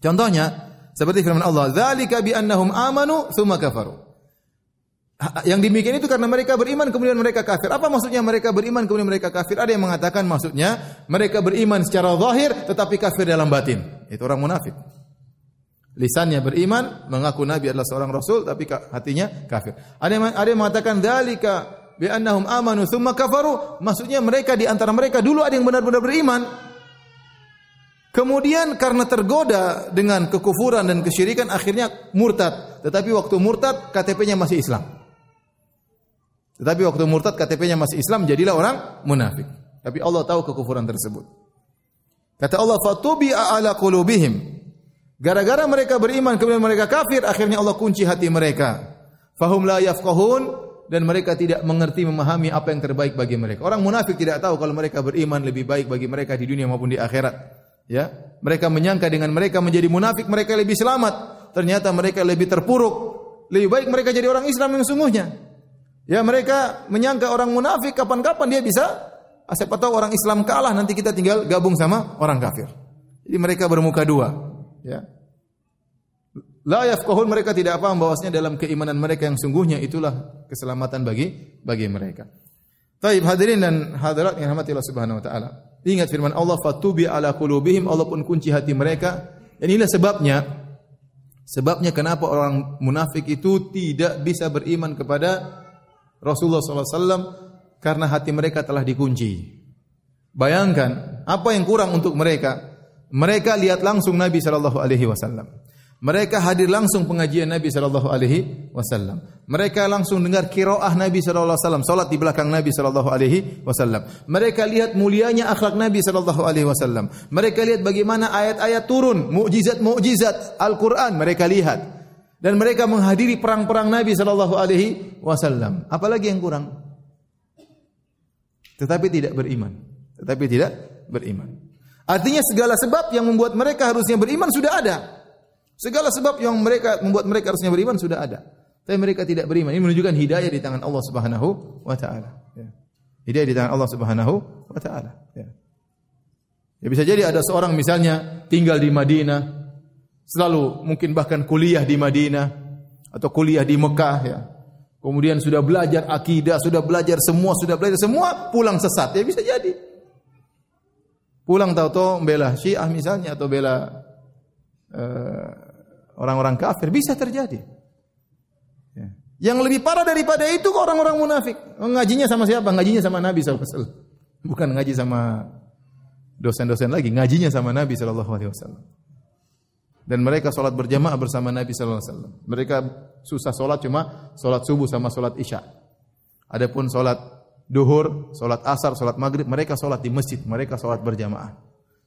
Contohnya, seperti firman Allah, "Dzalika bi annahum amanu tsumma kafaru." Yang demikian itu karena mereka beriman kemudian mereka kafir. Apa maksudnya mereka beriman kemudian mereka kafir? Ada yang mengatakan maksudnya mereka beriman secara zahir tetapi kafir dalam batin. Itu orang munafik. Lisannya beriman, mengaku Nabi adalah seorang rasul tapi hatinya kafir. Ada yang ada yang mengatakan dzalika bi annahum amanu tsumma kafaru, maksudnya mereka di antara mereka dulu ada yang benar-benar beriman, Kemudian karena tergoda dengan kekufuran dan kesyirikan akhirnya murtad. Tetapi waktu murtad KTP-nya masih Islam. Tetapi waktu murtad KTP-nya masih Islam jadilah orang munafik. Tapi Allah tahu kekufuran tersebut. Kata Allah fatubi ala qulubihim. Gara-gara mereka beriman kemudian mereka kafir akhirnya Allah kunci hati mereka. Fahum la yafqahun dan mereka tidak mengerti memahami apa yang terbaik bagi mereka. Orang munafik tidak tahu kalau mereka beriman lebih baik bagi mereka di dunia maupun di akhirat. Ya, mereka menyangka dengan mereka menjadi munafik mereka lebih selamat. Ternyata mereka lebih terpuruk. Lebih baik mereka jadi orang Islam yang sungguhnya. Ya, mereka menyangka orang munafik kapan-kapan dia bisa ah, siapa tahu orang Islam kalah nanti kita tinggal gabung sama orang kafir. Jadi mereka bermuka dua, ya. La yafqahun mereka tidak paham bahwasanya dalam keimanan mereka yang sungguhnya itulah keselamatan bagi bagi mereka. Taib hadirin dan hadirat yang rahmati Allah Subhanahu wa taala. Ingat firman Allah fatubi ala qulubihim Allah pun kunci hati mereka. Dan inilah sebabnya sebabnya kenapa orang munafik itu tidak bisa beriman kepada Rasulullah SAW karena hati mereka telah dikunci. Bayangkan apa yang kurang untuk mereka. Mereka lihat langsung Nabi sallallahu alaihi wasallam. Mereka hadir langsung pengajian Nabi sallallahu alaihi wasallam. Mereka langsung dengar kiroah Nabi sallallahu alaihi wasallam, salat di belakang Nabi sallallahu alaihi wasallam. Mereka lihat mulianya akhlak Nabi sallallahu alaihi wasallam. Mereka lihat bagaimana ayat-ayat turun, mukjizat-mukjizat Al-Qur'an mereka lihat. dan mereka menghadiri perang-perang Nabi sallallahu alaihi wasallam. Apalagi yang kurang? Tetapi tidak beriman. Tetapi tidak beriman. Artinya segala sebab yang membuat mereka harusnya beriman sudah ada. Segala sebab yang mereka membuat mereka harusnya beriman sudah ada. Tapi mereka tidak beriman. Ini menunjukkan hidayah di tangan Allah Subhanahu wa taala. Ya. Hidayah di tangan Allah Subhanahu wa taala. Ya. ya bisa jadi ada seorang misalnya tinggal di Madinah, selalu mungkin bahkan kuliah di Madinah atau kuliah di Mekah ya. Kemudian sudah belajar akidah, sudah belajar semua, sudah belajar semua, pulang sesat. Ya bisa jadi. Pulang tahu-tahu bela Syiah misalnya atau bela uh, orang-orang kafir bisa terjadi. Ya. Yang lebih parah daripada itu orang-orang munafik. Ngajinya sama siapa? Ngajinya sama Nabi SAW. Bukan ngaji sama dosen-dosen lagi, ngajinya sama Nabi SAW. Dan mereka sholat berjamaah bersama Nabi Wasallam. Mereka susah sholat cuma sholat subuh sama sholat isya. Adapun sholat duhur, sholat asar, sholat maghrib, mereka sholat di masjid, mereka sholat berjamaah.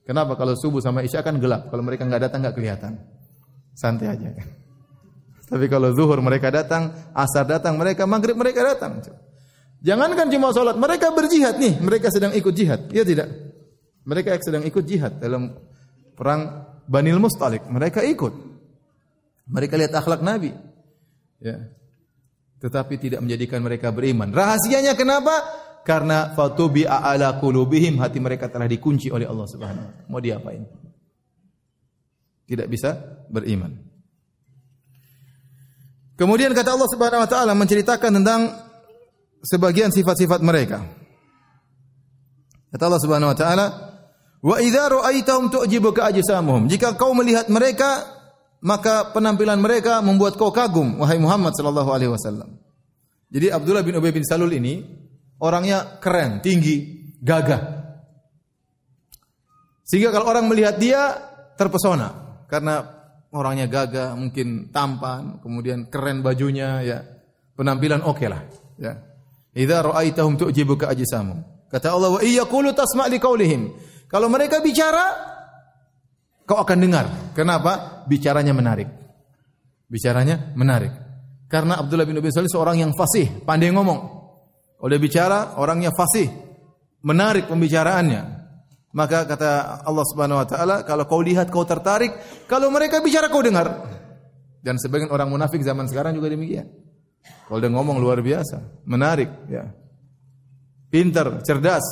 Kenapa? Kalau subuh sama isya kan gelap. Kalau mereka nggak datang nggak kelihatan. Santai aja. Tapi kalau zuhur mereka datang, asar datang, mereka maghrib mereka datang. Jangankan cuma sholat, mereka berjihad nih, mereka sedang ikut jihad. Iya tidak? Mereka sedang ikut jihad dalam perang Banil Mustalik, mereka ikut. Mereka lihat akhlak Nabi. Ya. Tetapi tidak menjadikan mereka beriman. Rahasianya kenapa? Karena fatubi ala qulubihim hati mereka telah dikunci oleh Allah Subhanahu wa taala. Mau diapain? Tidak bisa beriman. Kemudian kata Allah Subhanahu wa taala menceritakan tentang sebagian sifat-sifat mereka. Kata Allah Subhanahu wa taala, Wa idza ra'aitahum tu'jibuka ajsamuhum. Jika kau melihat mereka, maka penampilan mereka membuat kau kagum wahai Muhammad sallallahu alaihi wasallam. Jadi Abdullah bin Ubay bin Salul ini orangnya keren, tinggi, gagah. Sehingga kalau orang melihat dia terpesona karena orangnya gagah, mungkin tampan, kemudian keren bajunya ya. Penampilan oke okay lah, ya. Idza ra'aitahum tu'jibuka ajsamuhum. Kata Allah wa iyyaqulu tasma' liqaulihim. Kalau mereka bicara, kau akan dengar. Kenapa? Bicaranya menarik. Bicaranya menarik. Karena Abdullah bin Ubay Salih seorang yang fasih, pandai ngomong. Dia bicara, orangnya fasih, menarik pembicaraannya. Maka kata Allah Subhanahu wa taala, kalau kau lihat kau tertarik, kalau mereka bicara kau dengar. Dan sebagian orang munafik zaman sekarang juga demikian. Kalau dia ngomong luar biasa, menarik, ya. Pintar, cerdas,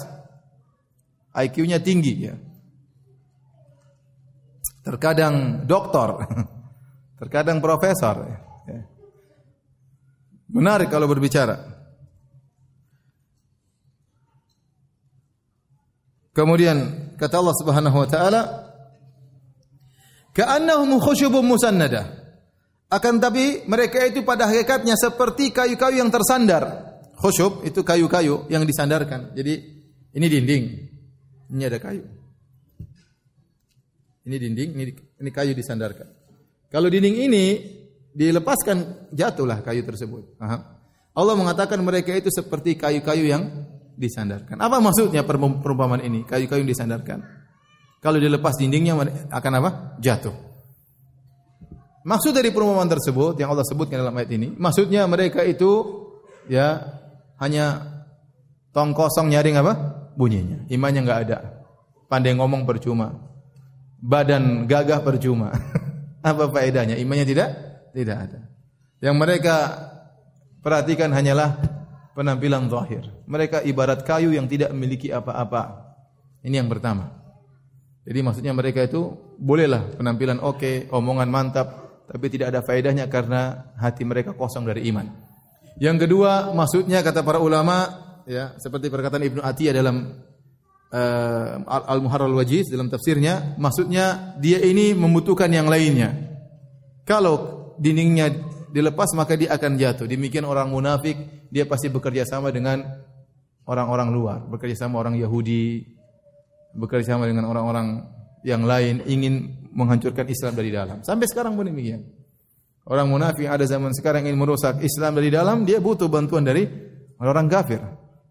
IQ-nya tinggi ya. Terkadang doktor, terkadang profesor. Ya. Menarik kalau berbicara. Kemudian kata Allah Subhanahu wa taala, "Ka'annahum khusyubun musannada." Akan tapi mereka itu pada hakikatnya seperti kayu-kayu yang tersandar. Khusyub itu kayu-kayu yang disandarkan. Jadi ini dinding, ini ada kayu. Ini dinding, ini, ini kayu disandarkan. Kalau dinding ini dilepaskan, jatuhlah kayu tersebut. Aha. Allah mengatakan mereka itu seperti kayu-kayu yang disandarkan. Apa maksudnya perumpamaan ini? Kayu-kayu disandarkan. Kalau dilepas dindingnya akan apa? Jatuh. Maksud dari perumpamaan tersebut yang Allah sebutkan dalam ayat ini, maksudnya mereka itu ya hanya tong kosong nyaring apa? bunyinya. Imannya nggak ada. Pandai ngomong percuma. Badan gagah percuma. Apa faedahnya? Imannya tidak? Tidak ada. Yang mereka perhatikan hanyalah penampilan zahir. Mereka ibarat kayu yang tidak memiliki apa-apa. Ini yang pertama. Jadi maksudnya mereka itu bolehlah penampilan oke, okay, omongan mantap, tapi tidak ada faedahnya karena hati mereka kosong dari iman. Yang kedua, maksudnya kata para ulama ya seperti perkataan Ibnu Atiyah dalam uh, Al-Muharrar Al-Wajiz dalam tafsirnya maksudnya dia ini membutuhkan yang lainnya kalau dindingnya dilepas maka dia akan jatuh demikian orang munafik dia pasti bekerja sama dengan orang-orang luar bekerja sama orang Yahudi bekerja sama dengan orang-orang yang lain ingin menghancurkan Islam dari dalam sampai sekarang pun demikian orang munafik ada zaman sekarang ingin merusak Islam dari dalam dia butuh bantuan dari orang kafir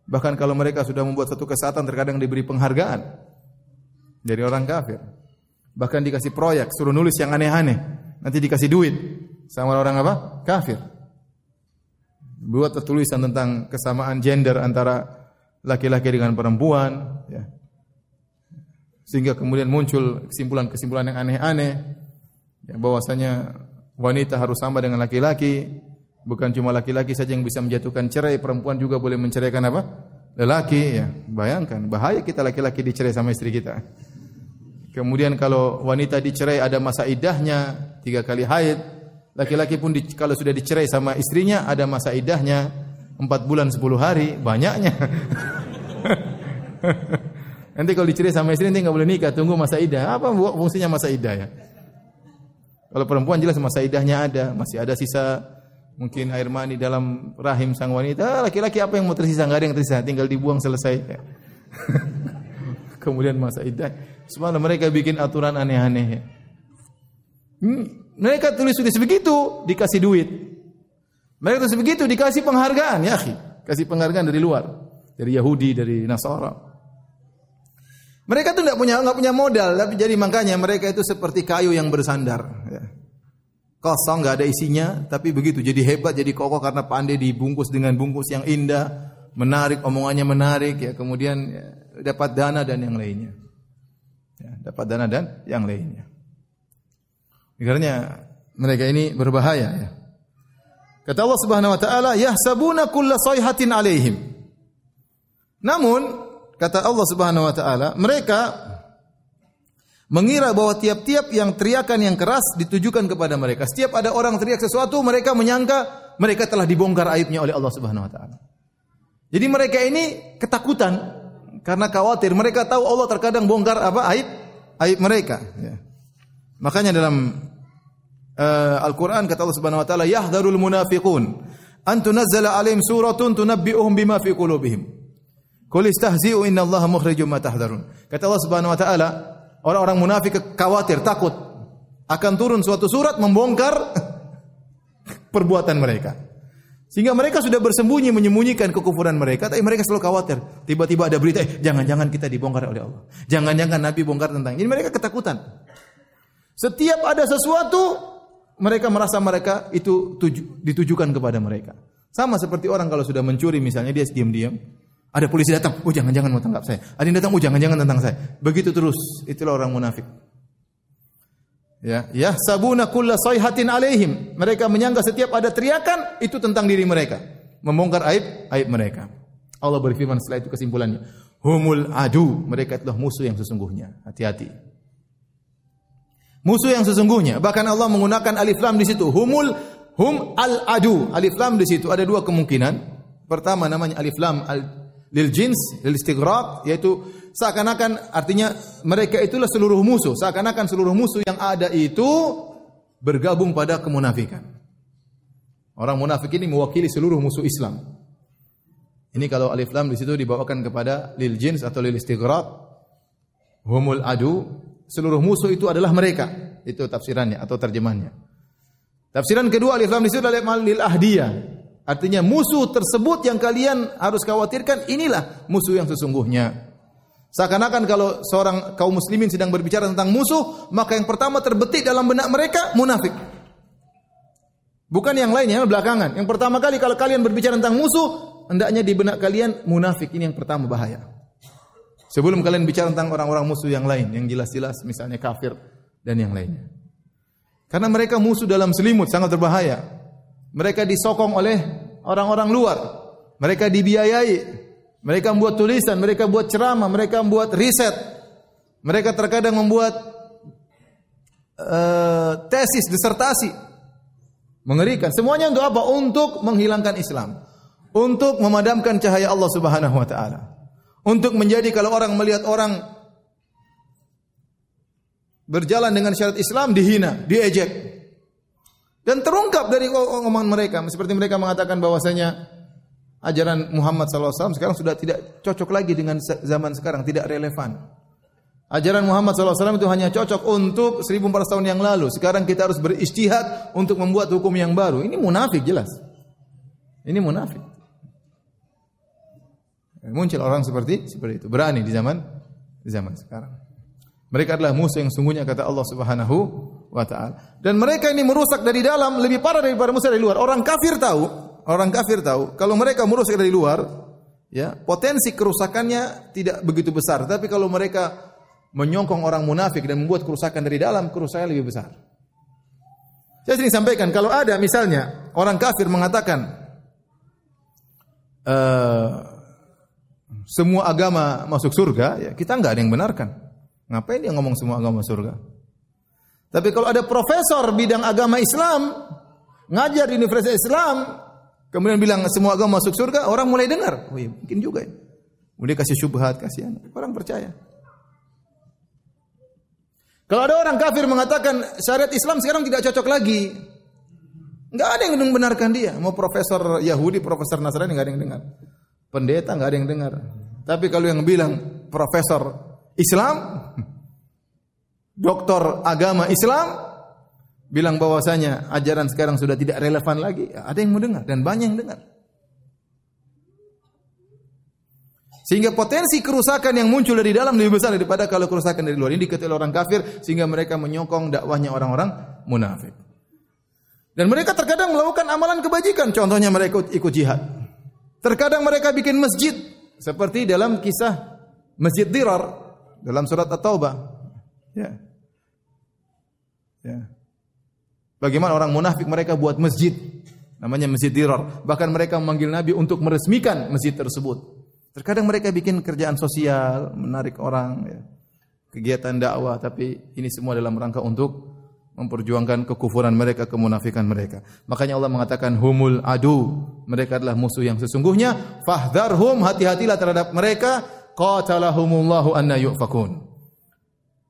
Bahkan kalau mereka sudah membuat satu kesatuan terkadang diberi penghargaan dari orang kafir. Bahkan dikasih proyek, suruh nulis yang aneh-aneh. Nanti dikasih duit. Sama orang apa? Kafir. Buat tulisan tentang kesamaan gender antara laki-laki dengan perempuan, ya. Sehingga kemudian muncul kesimpulan-kesimpulan yang aneh-aneh, ya, bahwasanya wanita harus sama dengan laki-laki, bukan cuma laki-laki saja yang bisa menjatuhkan cerai, perempuan juga boleh menceraikan apa? Lelaki, ya. Bayangkan, bahaya kita laki-laki dicerai sama istri kita. Kemudian kalau wanita dicerai ada masa idahnya tiga kali haid. Laki-laki pun di, kalau sudah dicerai sama istrinya ada masa idahnya empat bulan sepuluh hari. Banyaknya. nanti kalau dicerai sama istri nanti nggak boleh nikah. Tunggu masa idah. Apa fungsinya masa idah ya? Kalau perempuan jelas masa idahnya ada. Masih ada sisa mungkin air mani dalam rahim sang wanita. Laki-laki apa yang mau tersisa? Nggak ada yang tersisa. Tinggal dibuang selesai. Kemudian masa idah. Semalam mereka bikin aturan aneh-aneh. Hmm, mereka tulis tulis begitu dikasih duit. Mereka tulis begitu dikasih penghargaan, ya akhi. Kasih penghargaan dari luar, dari Yahudi, dari Nasara. Mereka tuh nggak punya nggak punya modal, tapi jadi makanya mereka itu seperti kayu yang bersandar. Ya. Kosong nggak ada isinya, tapi begitu jadi hebat, jadi kokoh karena pandai dibungkus dengan bungkus yang indah, menarik omongannya menarik ya, kemudian ya, dapat dana dan yang lainnya ya, dapat dana dan yang lainnya. Karena mereka ini berbahaya ya. Kata Allah Subhanahu wa taala, "Yahsabuna kulla sayhatin alaihim." Namun, kata Allah Subhanahu wa taala, mereka mengira bahwa tiap-tiap yang teriakan yang keras ditujukan kepada mereka. Setiap ada orang teriak sesuatu, mereka menyangka mereka telah dibongkar aibnya oleh Allah Subhanahu wa taala. Jadi mereka ini ketakutan karena khawatir mereka tahu Allah terkadang bongkar apa aib aib mereka ya. Makanya dalam uh, Al-Qur'an kata Allah Subhanahu wa taala yahdharul munafiqun an tunazzala alaihim suratun tunabbi'uhum bima fi qulubihim qul istahzi'u innallaha mukhrijum ma tahdharun kata Allah Subhanahu wa taala orang-orang munafik khawatir takut akan turun suatu surat membongkar perbuatan mereka sehingga mereka sudah bersembunyi menyembunyikan kekufuran mereka, tapi mereka selalu khawatir. Tiba-tiba ada berita, eh, jangan-jangan kita dibongkar oleh Allah. Jangan-jangan Nabi bongkar tentang ini. mereka ketakutan. Setiap ada sesuatu, mereka merasa mereka itu tuju, ditujukan kepada mereka. Sama seperti orang kalau sudah mencuri misalnya dia diam-diam, ada polisi datang, oh jangan-jangan mau tangkap saya. Ada yang datang, oh jangan-jangan tentang saya. Begitu terus, itulah orang munafik. Ya, ya sabuna kulla sayhatin alaihim. Mereka menyangka setiap ada teriakan itu tentang diri mereka, membongkar aib aib mereka. Allah berfirman setelah itu kesimpulannya, humul adu, mereka adalah musuh yang sesungguhnya. Hati-hati. Musuh yang sesungguhnya. Bahkan Allah menggunakan alif lam di situ. Humul hum al adu. Alif lam di situ ada dua kemungkinan. Pertama namanya alif lam al lil jins, lil istighraq yaitu seakan-akan artinya mereka itulah seluruh musuh, seakan-akan seluruh musuh yang ada itu bergabung pada kemunafikan. Orang munafik ini mewakili seluruh musuh Islam. Ini kalau alif lam di situ dibawakan kepada lil jins atau lil istighraq humul adu, seluruh musuh itu adalah mereka. Itu tafsirannya atau terjemahnya. Tafsiran kedua alif lam di situ adalah lil ahdiyah, Artinya musuh tersebut yang kalian harus khawatirkan inilah musuh yang sesungguhnya. Seakan-akan kalau seorang kaum muslimin sedang berbicara tentang musuh, maka yang pertama terbetik dalam benak mereka munafik. Bukan yang lainnya belakangan. Yang pertama kali kalau kalian berbicara tentang musuh, hendaknya di benak kalian munafik ini yang pertama bahaya. Sebelum kalian bicara tentang orang-orang musuh yang lain, yang jelas-jelas misalnya kafir dan yang lainnya. Karena mereka musuh dalam selimut sangat berbahaya. Mereka disokong oleh orang-orang luar. Mereka dibiayai. Mereka membuat tulisan, mereka buat ceramah, mereka membuat riset. Mereka terkadang membuat uh, tesis, disertasi. Mengerikan. Semuanya untuk apa? Untuk menghilangkan Islam. Untuk memadamkan cahaya Allah Subhanahu wa taala. Untuk menjadi kalau orang melihat orang berjalan dengan syarat Islam dihina, diejek. Dan terungkap dari omongan mereka seperti mereka mengatakan bahwasanya ajaran Muhammad SAW sekarang sudah tidak cocok lagi dengan zaman sekarang, tidak relevan. Ajaran Muhammad SAW itu hanya cocok untuk 1400 tahun yang lalu. Sekarang kita harus beristihad untuk membuat hukum yang baru. Ini munafik jelas. Ini munafik. Muncul orang seperti seperti itu, berani di zaman di zaman sekarang. Mereka adalah musuh yang sungguhnya kata Allah Subhanahu wa taala. Dan mereka ini merusak dari dalam lebih parah daripada musuh dari luar. Orang kafir tahu, orang kafir tahu kalau mereka merusak dari luar, ya, potensi kerusakannya tidak begitu besar. Tapi kalau mereka menyongkong orang munafik dan membuat kerusakan dari dalam, kerusakan lebih besar. Saya sering sampaikan kalau ada misalnya orang kafir mengatakan uh, semua agama masuk surga, ya kita nggak ada yang benarkan. Ngapain dia ngomong semua agama surga? Tapi kalau ada profesor bidang agama Islam ngajar di Universitas Islam, kemudian bilang semua agama masuk surga, orang mulai dengar. Oh iya, mungkin juga ya. Mulai kasih syubhat, kasihan. Orang percaya. Kalau ada orang kafir mengatakan syariat Islam sekarang tidak cocok lagi, nggak ada yang membenarkan dia. Mau profesor Yahudi, profesor Nasrani nggak ada yang dengar. Pendeta nggak ada yang dengar. Tapi kalau yang bilang profesor Islam, doktor agama Islam, bilang bahwasanya ajaran sekarang sudah tidak relevan lagi, ada yang mau dengar dan banyak yang dengar. Sehingga potensi kerusakan yang muncul dari dalam lebih besar daripada kalau kerusakan dari luar. Ini diketahui orang kafir sehingga mereka menyokong dakwahnya orang-orang munafik. Dan mereka terkadang melakukan amalan kebajikan. Contohnya mereka ikut jihad. Terkadang mereka bikin masjid seperti dalam kisah Masjid Dirar dalam surat At-Taubah. Ya. Ya. Bagaimana orang munafik mereka buat masjid namanya Masjid Dirar. Bahkan mereka memanggil Nabi untuk meresmikan masjid tersebut. Terkadang mereka bikin kerjaan sosial, menarik orang, ya. kegiatan dakwah, tapi ini semua dalam rangka untuk memperjuangkan kekufuran mereka, kemunafikan mereka. Makanya Allah mengatakan humul adu, mereka adalah musuh yang sesungguhnya. Fahdharhum, hati-hatilah terhadap mereka. Qatalahumullahu anna yu'fakun.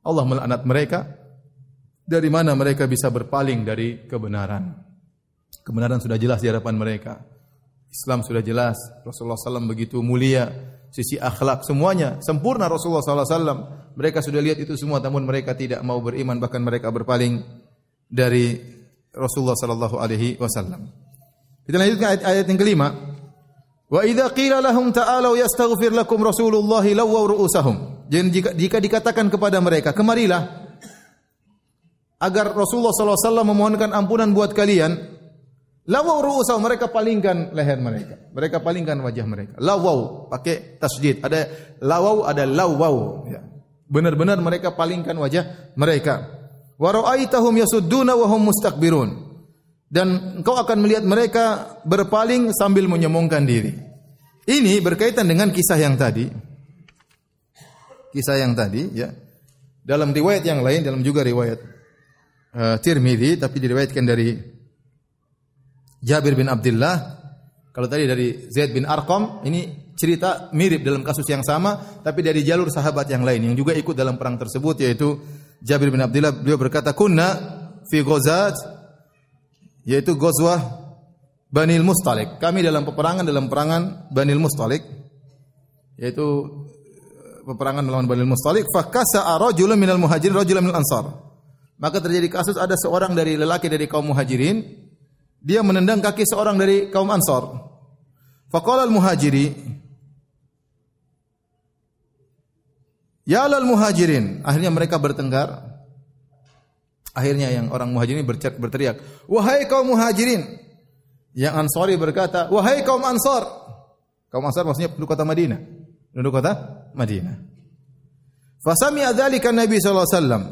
Allah melaknat mereka. Dari mana mereka bisa berpaling dari kebenaran? Kebenaran sudah jelas di hadapan mereka. Islam sudah jelas, Rasulullah SAW begitu mulia, sisi akhlak semuanya sempurna Rasulullah SAW. Mereka sudah lihat itu semua, namun mereka tidak mau beriman, bahkan mereka berpaling dari Rasulullah Sallallahu Alaihi Wasallam. Kita lanjutkan ayat, ayat yang kelima. Wa idza qila lahum ta'alu yastaghfir lakum Rasulullah lawaw ru'usahum. Jadi jika, jika dikatakan kepada mereka, kemarilah agar Rasulullah SAW memohonkan ampunan buat kalian, Lawau ru'usau mereka palingkan leher mereka. Mereka palingkan wajah mereka. Lawau pakai tasjid. Ada lawau, ada lawau. Ya. Benar-benar mereka palingkan wajah mereka. Wa ra'aitahum yasudduna wa hum mustakbirun. Dan engkau akan melihat mereka berpaling sambil menyombongkan diri. Ini berkaitan dengan kisah yang tadi. Kisah yang tadi ya. Dalam riwayat yang lain, dalam juga riwayat uh, Tirmidzi tapi diriwayatkan dari Jabir bin Abdullah, kalau tadi dari Zaid bin Arqam, ini cerita mirip dalam kasus yang sama, tapi dari jalur sahabat yang lain yang juga ikut dalam perang tersebut yaitu Jabir bin Abdullah beliau berkata kunna fi ghazat yaitu ghazwah Banil Mustalik. Kami dalam peperangan dalam perangan Banil Mustalik yaitu eh, peperangan melawan Banil Mustalik fakasa rajulun minal muhajirin rajulun minal ansar. Maka terjadi kasus ada seorang dari lelaki dari kaum muhajirin dia menendang kaki seorang dari kaum Ansar. Faqala al-muhajiri Ya lal muhajirin. Akhirnya mereka bertengkar. Akhirnya yang orang muhajirin berteriak, "Wahai kaum muhajirin." Yang Ansari berkata, "Wahai kaum Ansar." Kaum Ansar maksudnya penduduk kota Madinah. Penduduk kota Madinah. Fasami adzalika Nabi sallallahu alaihi wasallam.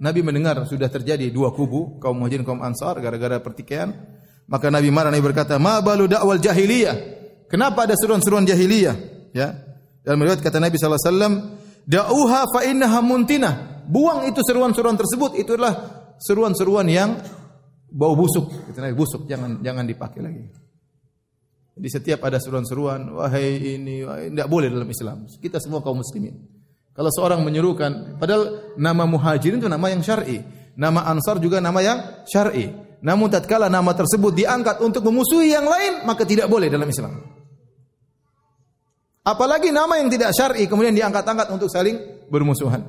Nabi mendengar sudah terjadi dua kubu, kaum muhajirin kaum Ansar gara-gara pertikaian. Maka Nabi marah Nabi berkata, "Ma balu dakwal jahiliyah?" Kenapa ada seruan-seruan jahiliyah? Ya. Dalam riwayat kata Nabi sallallahu alaihi wasallam, "Da'uha fa innaha muntinah." Buang itu seruan-seruan tersebut, itu adalah seruan-seruan yang bau busuk. Kata Nabi, busuk, jangan jangan dipakai lagi. Jadi setiap ada seruan-seruan, wahai ini, tidak boleh dalam Islam. Kita semua kaum muslimin. Kalau seorang menyerukan, padahal nama muhajirin itu nama yang syar'i. Nama ansar juga nama yang syar'i. Namun tatkala nama tersebut diangkat untuk memusuhi yang lain, maka tidak boleh dalam Islam. Apalagi nama yang tidak syar'i kemudian diangkat-angkat untuk saling bermusuhan.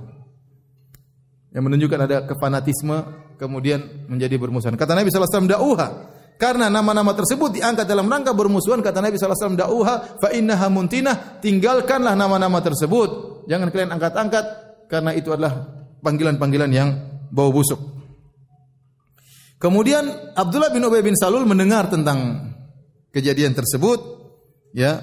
Yang menunjukkan ada kefanatisme kemudian menjadi bermusuhan. Kata Nabi sallallahu alaihi da'uha. Karena nama-nama tersebut diangkat dalam rangka bermusuhan kata Nabi sallallahu alaihi wasallam da'uha fa muntinah, tinggalkanlah nama-nama tersebut. Jangan kalian angkat-angkat karena itu adalah panggilan-panggilan yang bau busuk. Kemudian Abdullah bin Ubay bin Salul mendengar tentang kejadian tersebut, ya,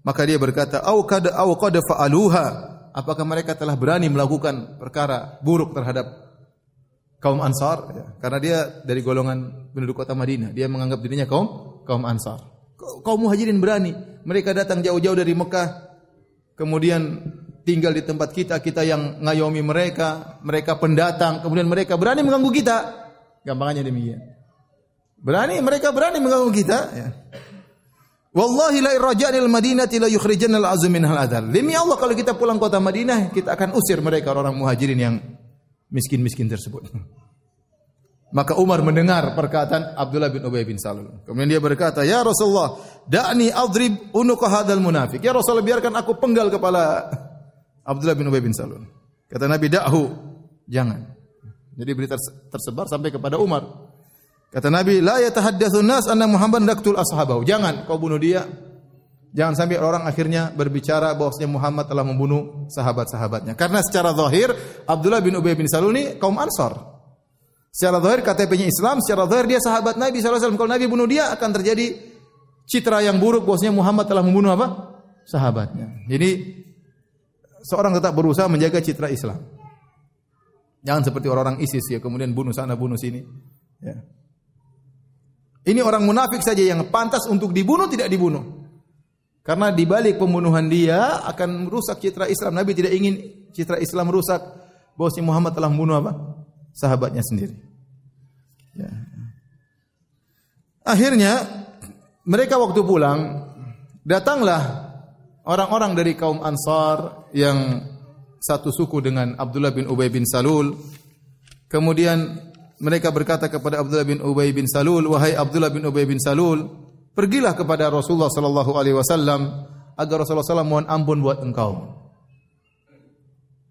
maka dia berkata, "Au qad au qad fa'aluha." Apakah mereka telah berani melakukan perkara buruk terhadap kaum Ansar? Ya, karena dia dari golongan penduduk kota Madinah, dia menganggap dirinya kaum kaum Ansar. Kaum Muhajirin berani, mereka datang jauh-jauh dari Mekah, kemudian tinggal di tempat kita, kita yang ngayomi mereka, mereka pendatang, kemudian mereka berani mengganggu kita. Gampangannya demikian. Berani mereka berani mengganggu kita. Ya. Wallahi la irja'nil madinati la yukhrijanna al-azm minhal adal. Demi Allah kalau kita pulang kota Madinah, kita akan usir mereka orang muhajirin yang miskin-miskin tersebut. Maka Umar mendengar perkataan Abdullah bin Ubay bin Salul. Kemudian dia berkata, "Ya Rasulullah, da'ni adrib unuqa hadzal munafik." Ya Rasulullah, biarkan aku penggal kepala Abdullah bin Ubay bin Salul. Kata Nabi, "Da'hu." Jangan. Jadi berita tersebar sampai kepada Umar. Kata Nabi, "La yatahaddatsun nas anna Muhammad daqtul ashabahu." Jangan kau bunuh dia. Jangan sampai orang akhirnya berbicara bahwasanya Muhammad telah membunuh sahabat-sahabatnya. Karena secara zahir Abdullah bin Ubay bin Salul ini kaum Ansar. Secara zahir KTP-nya Islam, secara zahir dia sahabat Nabi SAW. Kalau Nabi bunuh dia akan terjadi citra yang buruk bahwasanya Muhammad telah membunuh apa? Sahabatnya. Jadi seorang tetap berusaha menjaga citra Islam. Jangan seperti orang-orang ISIS ya kemudian bunuh sana bunuh sini. Ya. Ini orang munafik saja yang pantas untuk dibunuh tidak dibunuh. Karena di balik pembunuhan dia akan merusak citra Islam. Nabi tidak ingin citra Islam rusak. Bahwa Muhammad telah membunuh apa? sahabatnya sendiri. Ya. Akhirnya mereka waktu pulang datanglah orang-orang dari kaum Ansar yang satu suku dengan Abdullah bin Ubay bin Salul. Kemudian mereka berkata kepada Abdullah bin Ubay bin Salul, "Wahai Abdullah bin Ubay bin Salul, pergilah kepada Rasulullah sallallahu alaihi wasallam agar Rasulullah SAW mohon ampun buat engkau."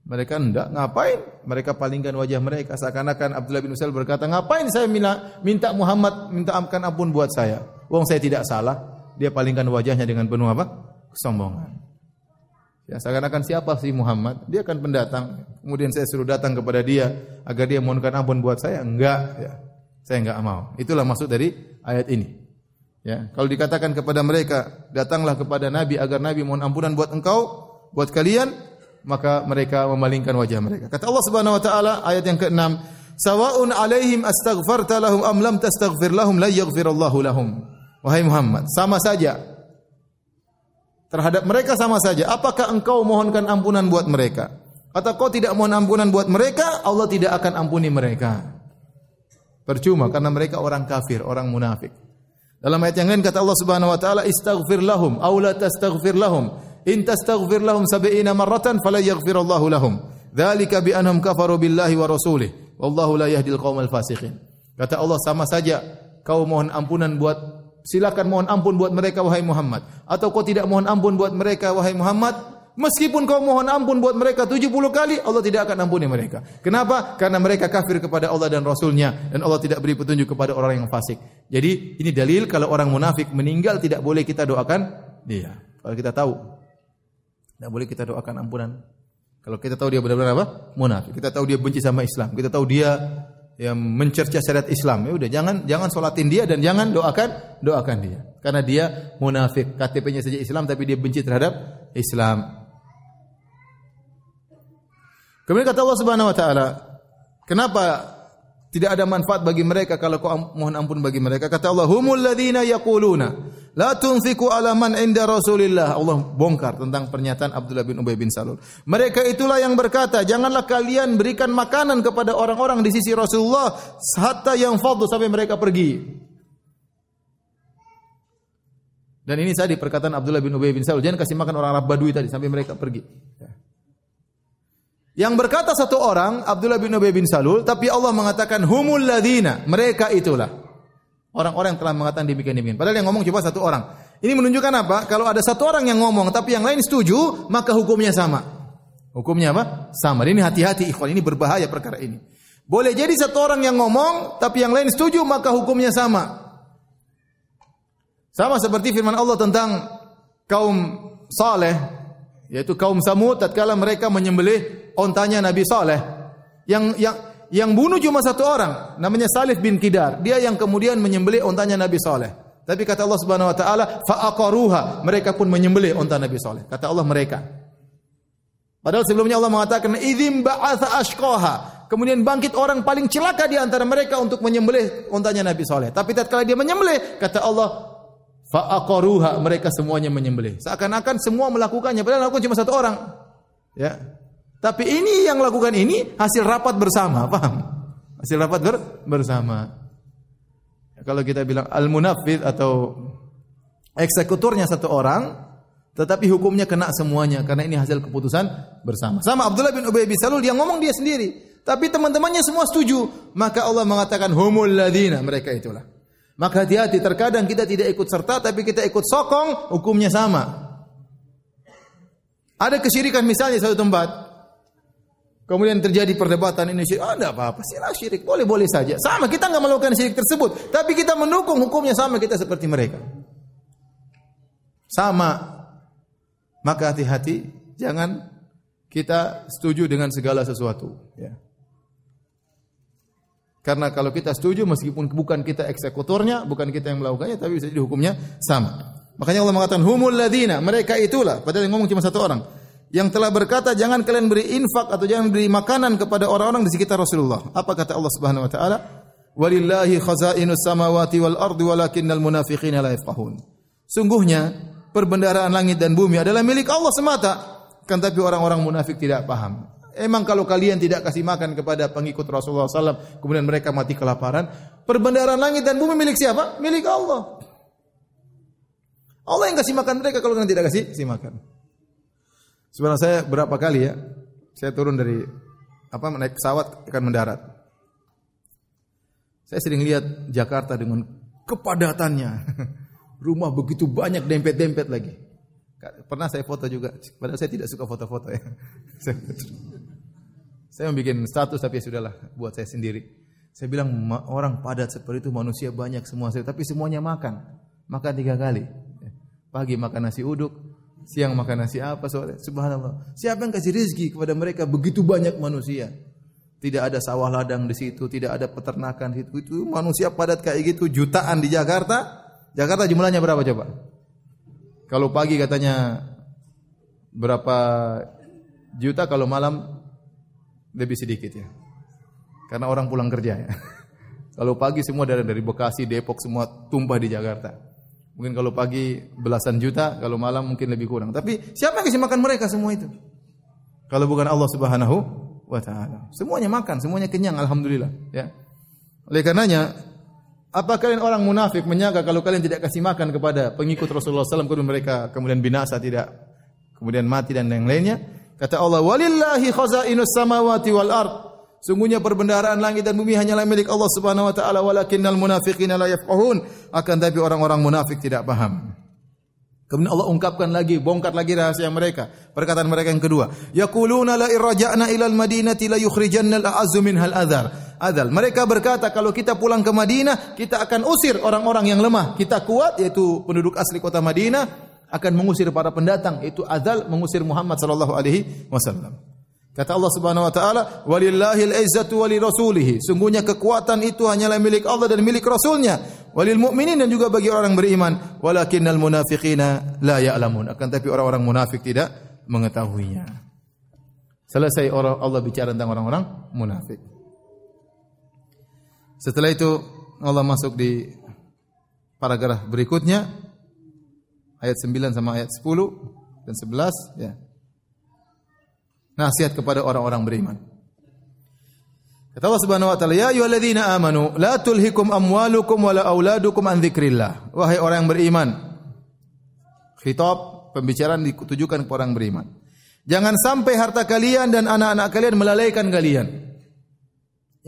Mereka hendak ngapain? Mereka palingkan wajah mereka seakan-akan Abdullah bin Usail berkata, "Ngapain saya minta, minta Muhammad minta amkan ampun buat saya? Wong saya tidak salah." Dia palingkan wajahnya dengan penuh apa? Kesombongan. Ya, seakan-akan siapa sih Muhammad? Dia kan pendatang. Kemudian saya suruh datang kepada dia agar dia mohonkan ampun buat saya. Enggak, ya. Saya enggak mau. Itulah maksud dari ayat ini. Ya, kalau dikatakan kepada mereka, datanglah kepada Nabi agar Nabi mohon ampunan buat engkau, buat kalian, maka mereka memalingkan wajah mereka. Kata Allah Subhanahu wa taala ayat yang ke-6, "Sawa'un 'alaihim astaghfarta lahum am lam tastaghfir lahum la lahum." Wahai Muhammad, sama saja. Terhadap mereka sama saja. Apakah engkau mohonkan ampunan buat mereka? Atau kau tidak mohon ampunan buat mereka, Allah tidak akan ampuni mereka. Percuma karena mereka orang kafir, orang munafik. Dalam ayat yang lain kata Allah Subhanahu wa taala, "Istaghfir lahum aw la tastaghfir lahum." In tastaghfir lahum sab'ina marratan fala yaghfirullahu lahum. Dzalika bi annahum kafaru billahi wa rasulih. Wallahu la yahdil qaumal fasiqin. Kata Allah sama saja kau mohon ampunan buat silakan mohon ampun buat mereka wahai Muhammad atau kau tidak mohon ampun buat mereka wahai Muhammad Meskipun kau mohon ampun buat mereka 70 kali, Allah tidak akan ampuni mereka. Kenapa? Karena mereka kafir kepada Allah dan Rasulnya. Dan Allah tidak beri petunjuk kepada orang yang fasik. Jadi ini dalil kalau orang munafik meninggal tidak boleh kita doakan dia. Kalau kita tahu tidak boleh kita doakan ampunan. Kalau kita tahu dia benar-benar apa? Munafik. Kita tahu dia benci sama Islam. Kita tahu dia yang mencerca syariat Islam. Ya udah jangan jangan solatin dia dan jangan doakan doakan dia. Karena dia munafik. KTP-nya saja Islam tapi dia benci terhadap Islam. Kemudian kata Allah Subhanahu wa taala, kenapa tidak ada manfaat bagi mereka kalau kau mohon ampun bagi mereka. Kata Allah, "Humul ladzina yaquluna la tunfiqu ala man inda Rasulillah." Allah bongkar tentang pernyataan Abdullah bin Ubay bin Salul. Mereka itulah yang berkata, "Janganlah kalian berikan makanan kepada orang-orang di sisi Rasulullah hatta yang fadhu sampai mereka pergi." Dan ini saya di perkataan Abdullah bin Ubay bin Salul, jangan kasih makan orang Arab Badui tadi sampai mereka pergi. Ya. Yang berkata satu orang, Abdullah bin Ubay bin Salul, tapi Allah mengatakan humul ladina, mereka itulah. Orang-orang telah mengatakan demikian-demikian. Padahal yang ngomong cuma satu orang. Ini menunjukkan apa? Kalau ada satu orang yang ngomong tapi yang lain setuju, maka hukumnya sama. Hukumnya apa? Sama. Ini hati-hati ikhwan, ini berbahaya perkara ini. Boleh jadi satu orang yang ngomong tapi yang lain setuju, maka hukumnya sama. Sama seperti firman Allah tentang kaum Saleh yaitu kaum Samud tatkala mereka menyembelih ontanya Nabi Saleh Yang yang yang bunuh cuma satu orang, namanya Salih bin Kidar. Dia yang kemudian menyembelih ontanya Nabi Saleh. Tapi kata Allah Subhanahu wa taala, fa'aqaruha, mereka pun menyembelih onta Nabi Saleh. Kata Allah mereka. Padahal sebelumnya Allah mengatakan, "Idzim ba'atha ashqaha." Kemudian bangkit orang paling celaka di antara mereka untuk menyembelih ontanya Nabi Saleh. Tapi tatkala dia menyembelih, kata Allah, fa'aqaruha, mereka semuanya menyembelih. Seakan-akan semua melakukannya, padahal aku cuma satu orang. Ya. Tapi ini yang lakukan ini hasil rapat bersama, paham? Hasil rapat ber bersama. Kalau kita bilang al-munafid atau eksekutornya satu orang, tetapi hukumnya kena semuanya karena ini hasil keputusan bersama. Sama Abdullah bin Ubay bin Salul dia ngomong dia sendiri, tapi teman-temannya semua setuju. Maka Allah mengatakan humul ladina, mereka itulah. Maka hati-hati terkadang kita tidak ikut serta tapi kita ikut sokong, hukumnya sama. Ada kesyirikan misalnya satu tempat, Kemudian terjadi perdebatan ini syirik. Ah, enggak apa-apa, silah syirik, boleh-boleh saja. Sama, kita enggak melakukan syirik tersebut, tapi kita mendukung hukumnya sama kita seperti mereka. Sama. Maka hati-hati, jangan kita setuju dengan segala sesuatu, ya. Karena kalau kita setuju meskipun bukan kita eksekutornya, bukan kita yang melakukannya, tapi bisa jadi hukumnya sama. Makanya Allah mengatakan humul ladina, mereka itulah, padahal yang ngomong cuma satu orang yang telah berkata jangan kalian beri infak atau jangan beri makanan kepada orang-orang di sekitar Rasulullah. Apa kata Allah Subhanahu wa taala? Walillahi khazainus samawati wal ardi walakinnal munafiqina la yafqahun. Sungguhnya perbendaharaan langit dan bumi adalah milik Allah semata, kan tapi orang-orang munafik tidak paham. Emang kalau kalian tidak kasih makan kepada pengikut Rasulullah SAW, kemudian mereka mati kelaparan, perbendaharaan langit dan bumi milik siapa? Milik Allah. Allah yang kasih makan mereka kalau kalian tidak kasih, kasih makan. Sebenarnya saya berapa kali ya, saya turun dari apa naik pesawat akan mendarat. Saya sering lihat Jakarta dengan kepadatannya. Rumah begitu banyak dempet-dempet lagi. Pernah saya foto juga, padahal saya tidak suka foto-foto ya. saya bikin status tapi ya sudahlah buat saya sendiri. Saya bilang orang padat seperti itu manusia banyak semua, tapi semuanya makan. Makan tiga kali. Pagi makan nasi uduk, Siang makan nasi apa sore? Subhanallah. Siapa yang kasih rezeki kepada mereka begitu banyak manusia? Tidak ada sawah ladang di situ, tidak ada peternakan di situ. Itu manusia padat kayak gitu jutaan di Jakarta. Jakarta jumlahnya berapa coba? Kalau pagi katanya berapa juta, kalau malam lebih sedikit ya. Karena orang pulang kerja ya. Kalau pagi semua dari dari Bekasi, Depok semua tumpah di Jakarta. Mungkin kalau pagi belasan juta, kalau malam mungkin lebih kurang. Tapi siapa yang kasih makan mereka semua itu? Kalau bukan Allah Subhanahu wa taala. Semuanya makan, semuanya kenyang alhamdulillah, ya. Oleh karenanya, apa kalian orang munafik menyangka kalau kalian tidak kasih makan kepada pengikut Rasulullah SAW kemudian mereka kemudian binasa tidak kemudian mati dan yang lainnya? Kata Allah, "Walillahi khazainus samawati wal ard." Sungguhnya perbendaharaan langit dan bumi hanyalah milik Allah Subhanahu wa taala walakinnal munafiqina la yafqahun. Akan tapi orang-orang munafik tidak paham. Kemudian Allah ungkapkan lagi, bongkar lagi rahasia mereka. Perkataan mereka yang kedua, yaquluna la irja'na ila al-madinati la yukhrijanna al-a'azzu minhal adhar. Adal. Mereka berkata kalau kita pulang ke Madinah, kita akan usir orang-orang yang lemah. Kita kuat yaitu penduduk asli kota Madinah akan mengusir para pendatang yaitu Adal mengusir Muhammad sallallahu alaihi wasallam. Kata Allah Subhanahu wa taala, "Walillahil izzatu walirasulihi." Sungguhnya kekuatan itu hanyalah milik Allah dan milik Rasulnya. Walil mu'minin dan juga bagi orang beriman. Walakinnal munafiqina la ya'lamun. Akan tapi orang-orang munafik tidak mengetahuinya. Selesai orang Allah bicara tentang orang-orang munafik. Setelah itu Allah masuk di paragraf berikutnya ayat 9 sama ayat 10 dan 11 ya nasihat kepada orang-orang beriman. Kata Allah Subhanahu wa taala, "Ya ayyuhalladzina amanu, la tulhikum amwalukum wala auladukum an dzikrillah." Wahai orang yang beriman. Khitab pembicaraan ditujukan kepada orang beriman. Jangan sampai harta kalian dan anak-anak kalian melalaikan kalian.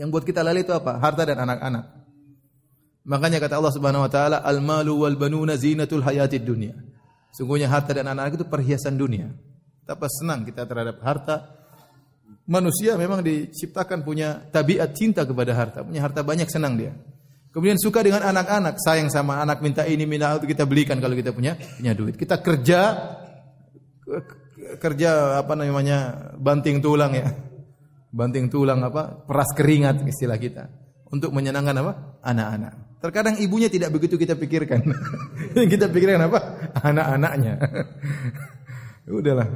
Yang buat kita lalai itu apa? Harta dan anak-anak. Makanya kata Allah Subhanahu wa taala, "Al-malu wal banuna zinatul hayatid dunya." Sungguhnya harta dan anak-anak itu perhiasan dunia. Betapa senang kita terhadap harta. Manusia memang diciptakan punya tabiat cinta kepada harta. Punya harta banyak senang dia. Kemudian suka dengan anak-anak, sayang sama anak, minta ini, minta itu kita belikan kalau kita punya punya duit. Kita kerja kerja apa namanya banting tulang ya. banting tulang apa? Peras keringat istilah kita untuk menyenangkan apa? Anak-anak. Terkadang ibunya tidak begitu kita pikirkan. Kita pikirkan apa? Anak-anaknya. Udahlah.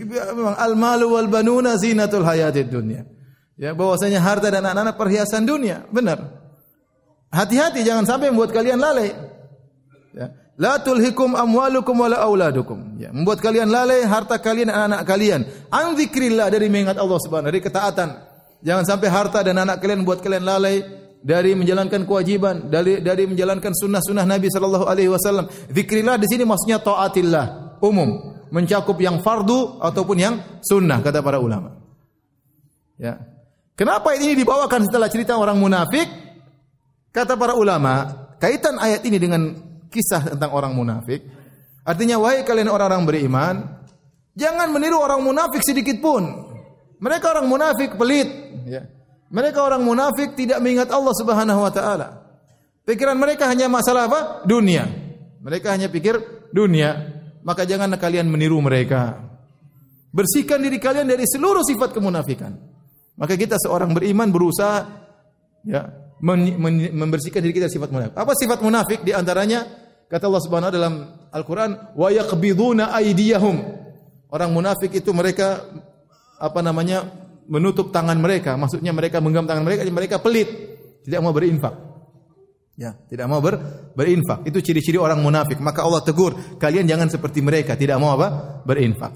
Memang al malu wal banuna zinatul hayatid dunya. Ya, bahwasanya harta dan anak-anak perhiasan dunia. Benar. Hati-hati jangan sampai membuat kalian lalai. Ya. La tulhikum amwalukum wala auladukum. Ya, membuat kalian lalai harta kalian dan anak kalian. An dari mengingat Allah Subhanahu dari ketaatan. Jangan sampai harta dan anak kalian membuat kalian lalai dari menjalankan kewajiban, dari dari menjalankan sunnah-sunnah Nabi sallallahu alaihi wasallam. Zikrillah di sini maksudnya taatillah, umum, mencakup yang fardu ataupun yang sunnah kata para ulama. Ya. Kenapa ini dibawakan setelah cerita orang munafik? Kata para ulama, kaitan ayat ini dengan kisah tentang orang munafik. Artinya, wahai kalian orang-orang beriman, jangan meniru orang munafik sedikit pun. Mereka orang munafik pelit. Ya. Mereka orang munafik tidak mengingat Allah Subhanahu Wa Taala. Pikiran mereka hanya masalah apa? Dunia. Mereka hanya pikir dunia. Maka jangan kalian meniru mereka. Bersihkan diri kalian dari seluruh sifat kemunafikan. Maka kita seorang beriman berusaha ya membersihkan diri kita dari sifat munafik. Apa sifat munafik? Di antaranya kata Allah Subhanahu wa dalam Al-Qur'an, "Wa yaqbiduna aydiyahum." Orang munafik itu mereka apa namanya? menutup tangan mereka. Maksudnya mereka menggenggam tangan mereka, mereka pelit, tidak mau berinfak. Ya, tidak mau ber, berinfak. Itu ciri-ciri orang munafik. Maka Allah tegur, kalian jangan seperti mereka, tidak mau apa? Berinfak.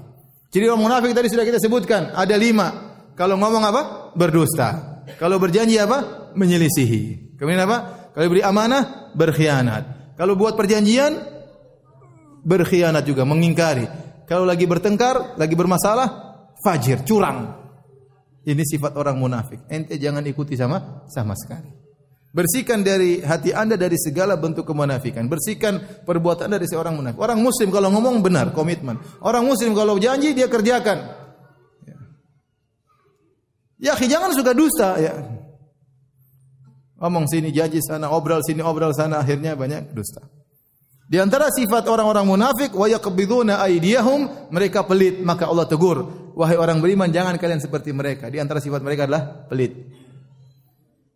Ciri orang munafik tadi sudah kita sebutkan, ada lima. Kalau ngomong apa? Berdusta. Kalau berjanji apa? Menyelisihi. Kemudian apa? Kalau beri amanah, berkhianat. Kalau buat perjanjian, berkhianat juga, mengingkari. Kalau lagi bertengkar, lagi bermasalah, fajir, curang. Ini sifat orang munafik. Ente jangan ikuti sama sama sekali. Bersihkan dari hati Anda dari segala bentuk kemunafikan. Bersihkan perbuatan Anda dari seorang munafik. Orang muslim kalau ngomong benar, komitmen. Orang muslim kalau janji dia kerjakan. Ya, jangan suka dusta ya. Omong sini janji sana, obrol sini, obrol sana, akhirnya banyak dusta. Di antara sifat orang-orang munafik, wa yaqbiduna aydiyahum, mereka pelit, maka Allah tegur, wahai orang beriman jangan kalian seperti mereka. Di antara sifat mereka adalah pelit.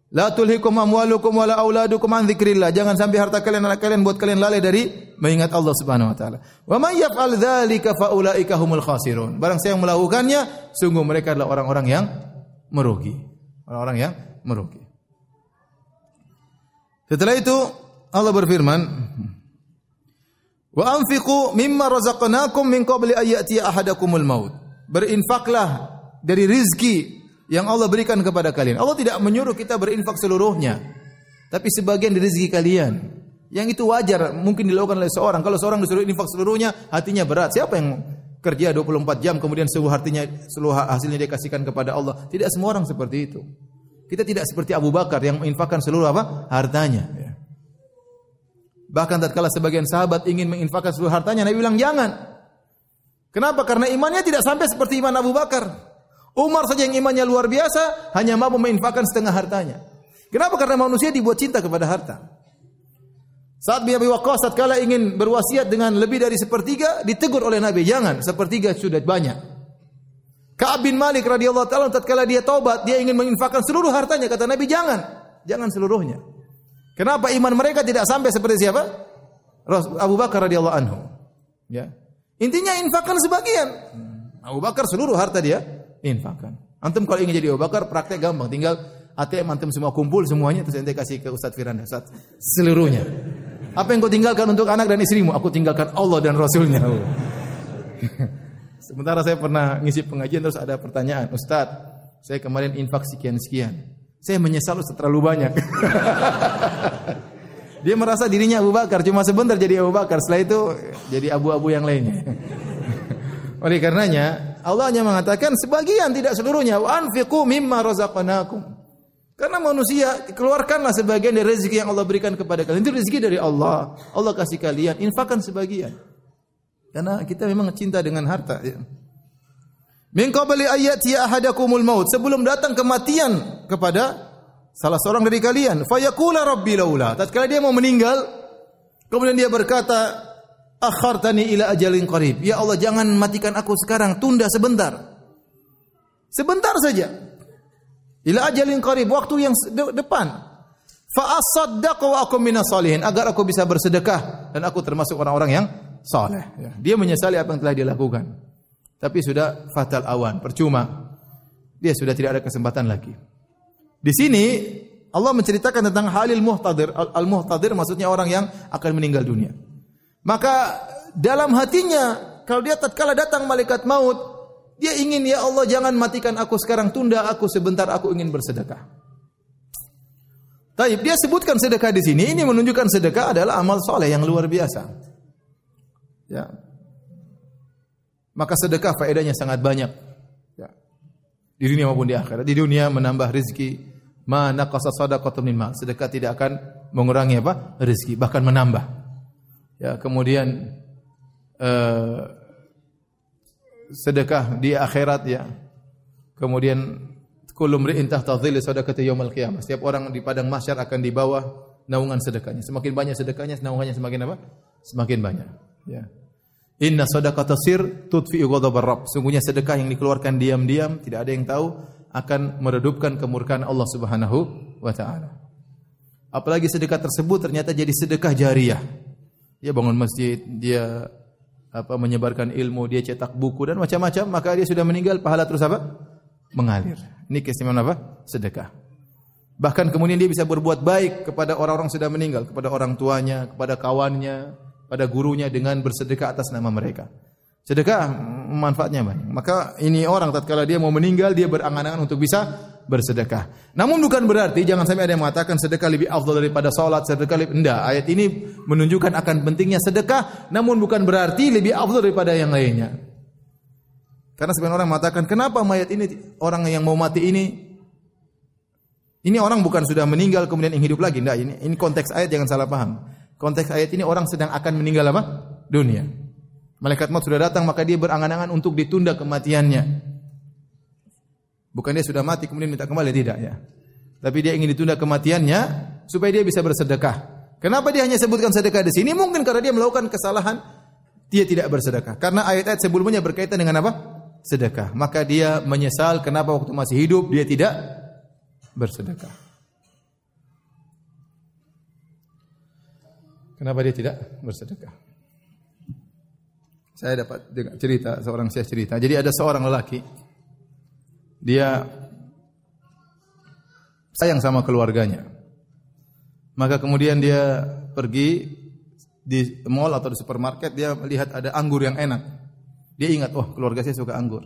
La tulhikum amwalukum wala auladukum an dzikrillah. Jangan sampai harta kalian anak kalian buat kalian lalai dari mengingat Allah Subhanahu wa taala. Wa may yaf'al dzalika fa ulaika humul khasirun. Barang siapa yang melakukannya, sungguh mereka adalah orang-orang yang merugi. Orang-orang yang merugi. Setelah itu Allah berfirman, "Wa anfiqu mimma razaqnakum min qabli an ahadakumul maut." Berinfaklah dari rizki yang Allah berikan kepada kalian. Allah tidak menyuruh kita berinfak seluruhnya, tapi sebagian dari rezeki kalian. Yang itu wajar mungkin dilakukan oleh seorang. Kalau seorang disuruh infak seluruhnya, hatinya berat. Siapa yang kerja 24 jam kemudian seluruh artinya seluruh hasilnya dia kasihkan kepada Allah. Tidak semua orang seperti itu. Kita tidak seperti Abu Bakar yang menginfakkan seluruh apa? hartanya. Ya. Bahkan tatkala sebagian sahabat ingin menginfakkan seluruh hartanya, Nabi bilang jangan. Kenapa? Karena imannya tidak sampai seperti iman Abu Bakar. Umar saja yang imannya luar biasa, hanya mampu menginfakkan setengah hartanya. Kenapa? Karena manusia dibuat cinta kepada harta. Saat Abi Waqqas tatkala ingin berwasiat dengan lebih dari sepertiga, ditegur oleh Nabi, "Jangan, sepertiga sudah banyak." Ka'ab bin Malik radhiyallahu taala tatkala dia taubat, dia ingin menginfakkan seluruh hartanya, kata Nabi, "Jangan, jangan seluruhnya." Kenapa iman mereka tidak sampai seperti siapa? Abu Bakar radhiyallahu anhu. Ya. Intinya infakkan sebagian. Abu Bakar seluruh harta dia infakkan. Antum kalau ingin jadi Abu Bakar praktek gampang, tinggal ATM antum semua kumpul semuanya terus ente kasih ke Ustaz Firanda, Ustaz, seluruhnya. Apa yang kau tinggalkan untuk anak dan istrimu? Aku tinggalkan Allah dan Rasulnya. Sementara saya pernah ngisi pengajian terus ada pertanyaan, Ustaz, saya kemarin infak sekian-sekian. Saya menyesal Ustaz terlalu banyak. Dia merasa dirinya Abu Bakar, cuma sebentar jadi Abu Bakar, setelah itu jadi abu-abu yang lainnya. Oleh karenanya, Allah hanya mengatakan sebagian tidak seluruhnya. Wa anfiqu mimma razaqnakum. Karena manusia keluarkanlah sebagian dari rezeki yang Allah berikan kepada kalian. Itu rezeki dari Allah. Allah kasih kalian, infakkan sebagian. Karena kita memang cinta dengan harta. Ya. Min qabli ayati ahadakumul maut. Sebelum datang kematian kepada salah seorang dari kalian. Fayaqula rabbi laula. Tatkala dia mau meninggal, kemudian dia berkata, akhartani ila ajalin qarib. Ya Allah, jangan matikan aku sekarang, tunda sebentar. Sebentar saja. Ila ajalin qarib, waktu yang de depan. Fa asaddaq wa akum minas salihin agar aku bisa bersedekah dan aku termasuk orang-orang yang saleh. Ya. Dia menyesali apa yang telah dia lakukan. Tapi sudah fatal awan, percuma. Dia sudah tidak ada kesempatan lagi. Di sini Allah menceritakan tentang halil muhtadir. Al muhtadir maksudnya orang yang akan meninggal dunia. Maka dalam hatinya kalau dia tatkala datang malaikat maut, dia ingin ya Allah jangan matikan aku sekarang, tunda aku sebentar, aku ingin bersedekah. Taib dia sebutkan sedekah di sini. Ini menunjukkan sedekah adalah amal soleh yang luar biasa. Ya, maka sedekah faedahnya sangat banyak. Ya. Di dunia maupun di akhirat. Di dunia menambah rezeki. Mana qasa sadaqatun mal. Sedekah tidak akan mengurangi apa? Rezeki, bahkan menambah. Ya, kemudian uh, sedekah di akhirat ya. Kemudian kullu mri'in tahta dhilli sadaqati yaumil qiyamah. Setiap orang di padang mahsyar akan di bawah naungan sedekahnya. Semakin banyak sedekahnya, naungannya semakin apa? Semakin banyak. Ya. Inna sadaqata sir tudfi ghadabar rabb. Sungguhnya sedekah yang dikeluarkan diam-diam, tidak ada yang tahu, akan meredupkan kemurkaan Allah Subhanahu wa taala. Apalagi sedekah tersebut ternyata jadi sedekah jariah. Dia bangun masjid, dia apa menyebarkan ilmu, dia cetak buku dan macam-macam, maka dia sudah meninggal pahala terus apa? Mengalir. Ini keistimewaan apa? Sedekah. Bahkan kemudian dia bisa berbuat baik kepada orang-orang sudah meninggal, kepada orang tuanya, kepada kawannya, pada gurunya dengan bersedekah atas nama mereka. Sedekah manfaatnya banyak. Maka ini orang tatkala dia mau meninggal dia berangan-angan untuk bisa bersedekah. Namun bukan berarti jangan sampai ada yang mengatakan sedekah lebih afdal daripada salat, sedekah lebih enggak. Ayat ini menunjukkan akan pentingnya sedekah, namun bukan berarti lebih afdal daripada yang lainnya. Karena sebagian orang mengatakan, kenapa mayat ini orang yang mau mati ini ini orang bukan sudah meninggal kemudian yang hidup lagi. Enggak, ini ini konteks ayat jangan salah paham. Konteks ayat ini orang sedang akan meninggal apa? Dunia. Malaikat maut sudah datang maka dia berangan-angan untuk ditunda kematiannya. Bukan dia sudah mati kemudian minta kembali tidak ya. Tapi dia ingin ditunda kematiannya supaya dia bisa bersedekah. Kenapa dia hanya sebutkan sedekah di sini? Mungkin karena dia melakukan kesalahan dia tidak bersedekah. Karena ayat-ayat sebelumnya berkaitan dengan apa? Sedekah. Maka dia menyesal kenapa waktu masih hidup dia tidak bersedekah. Kenapa dia tidak bersedekah? Saya dapat cerita seorang saya cerita. Jadi ada seorang lelaki dia sayang sama keluarganya. Maka kemudian dia pergi di mall atau di supermarket dia melihat ada anggur yang enak. Dia ingat, oh keluarga saya suka anggur.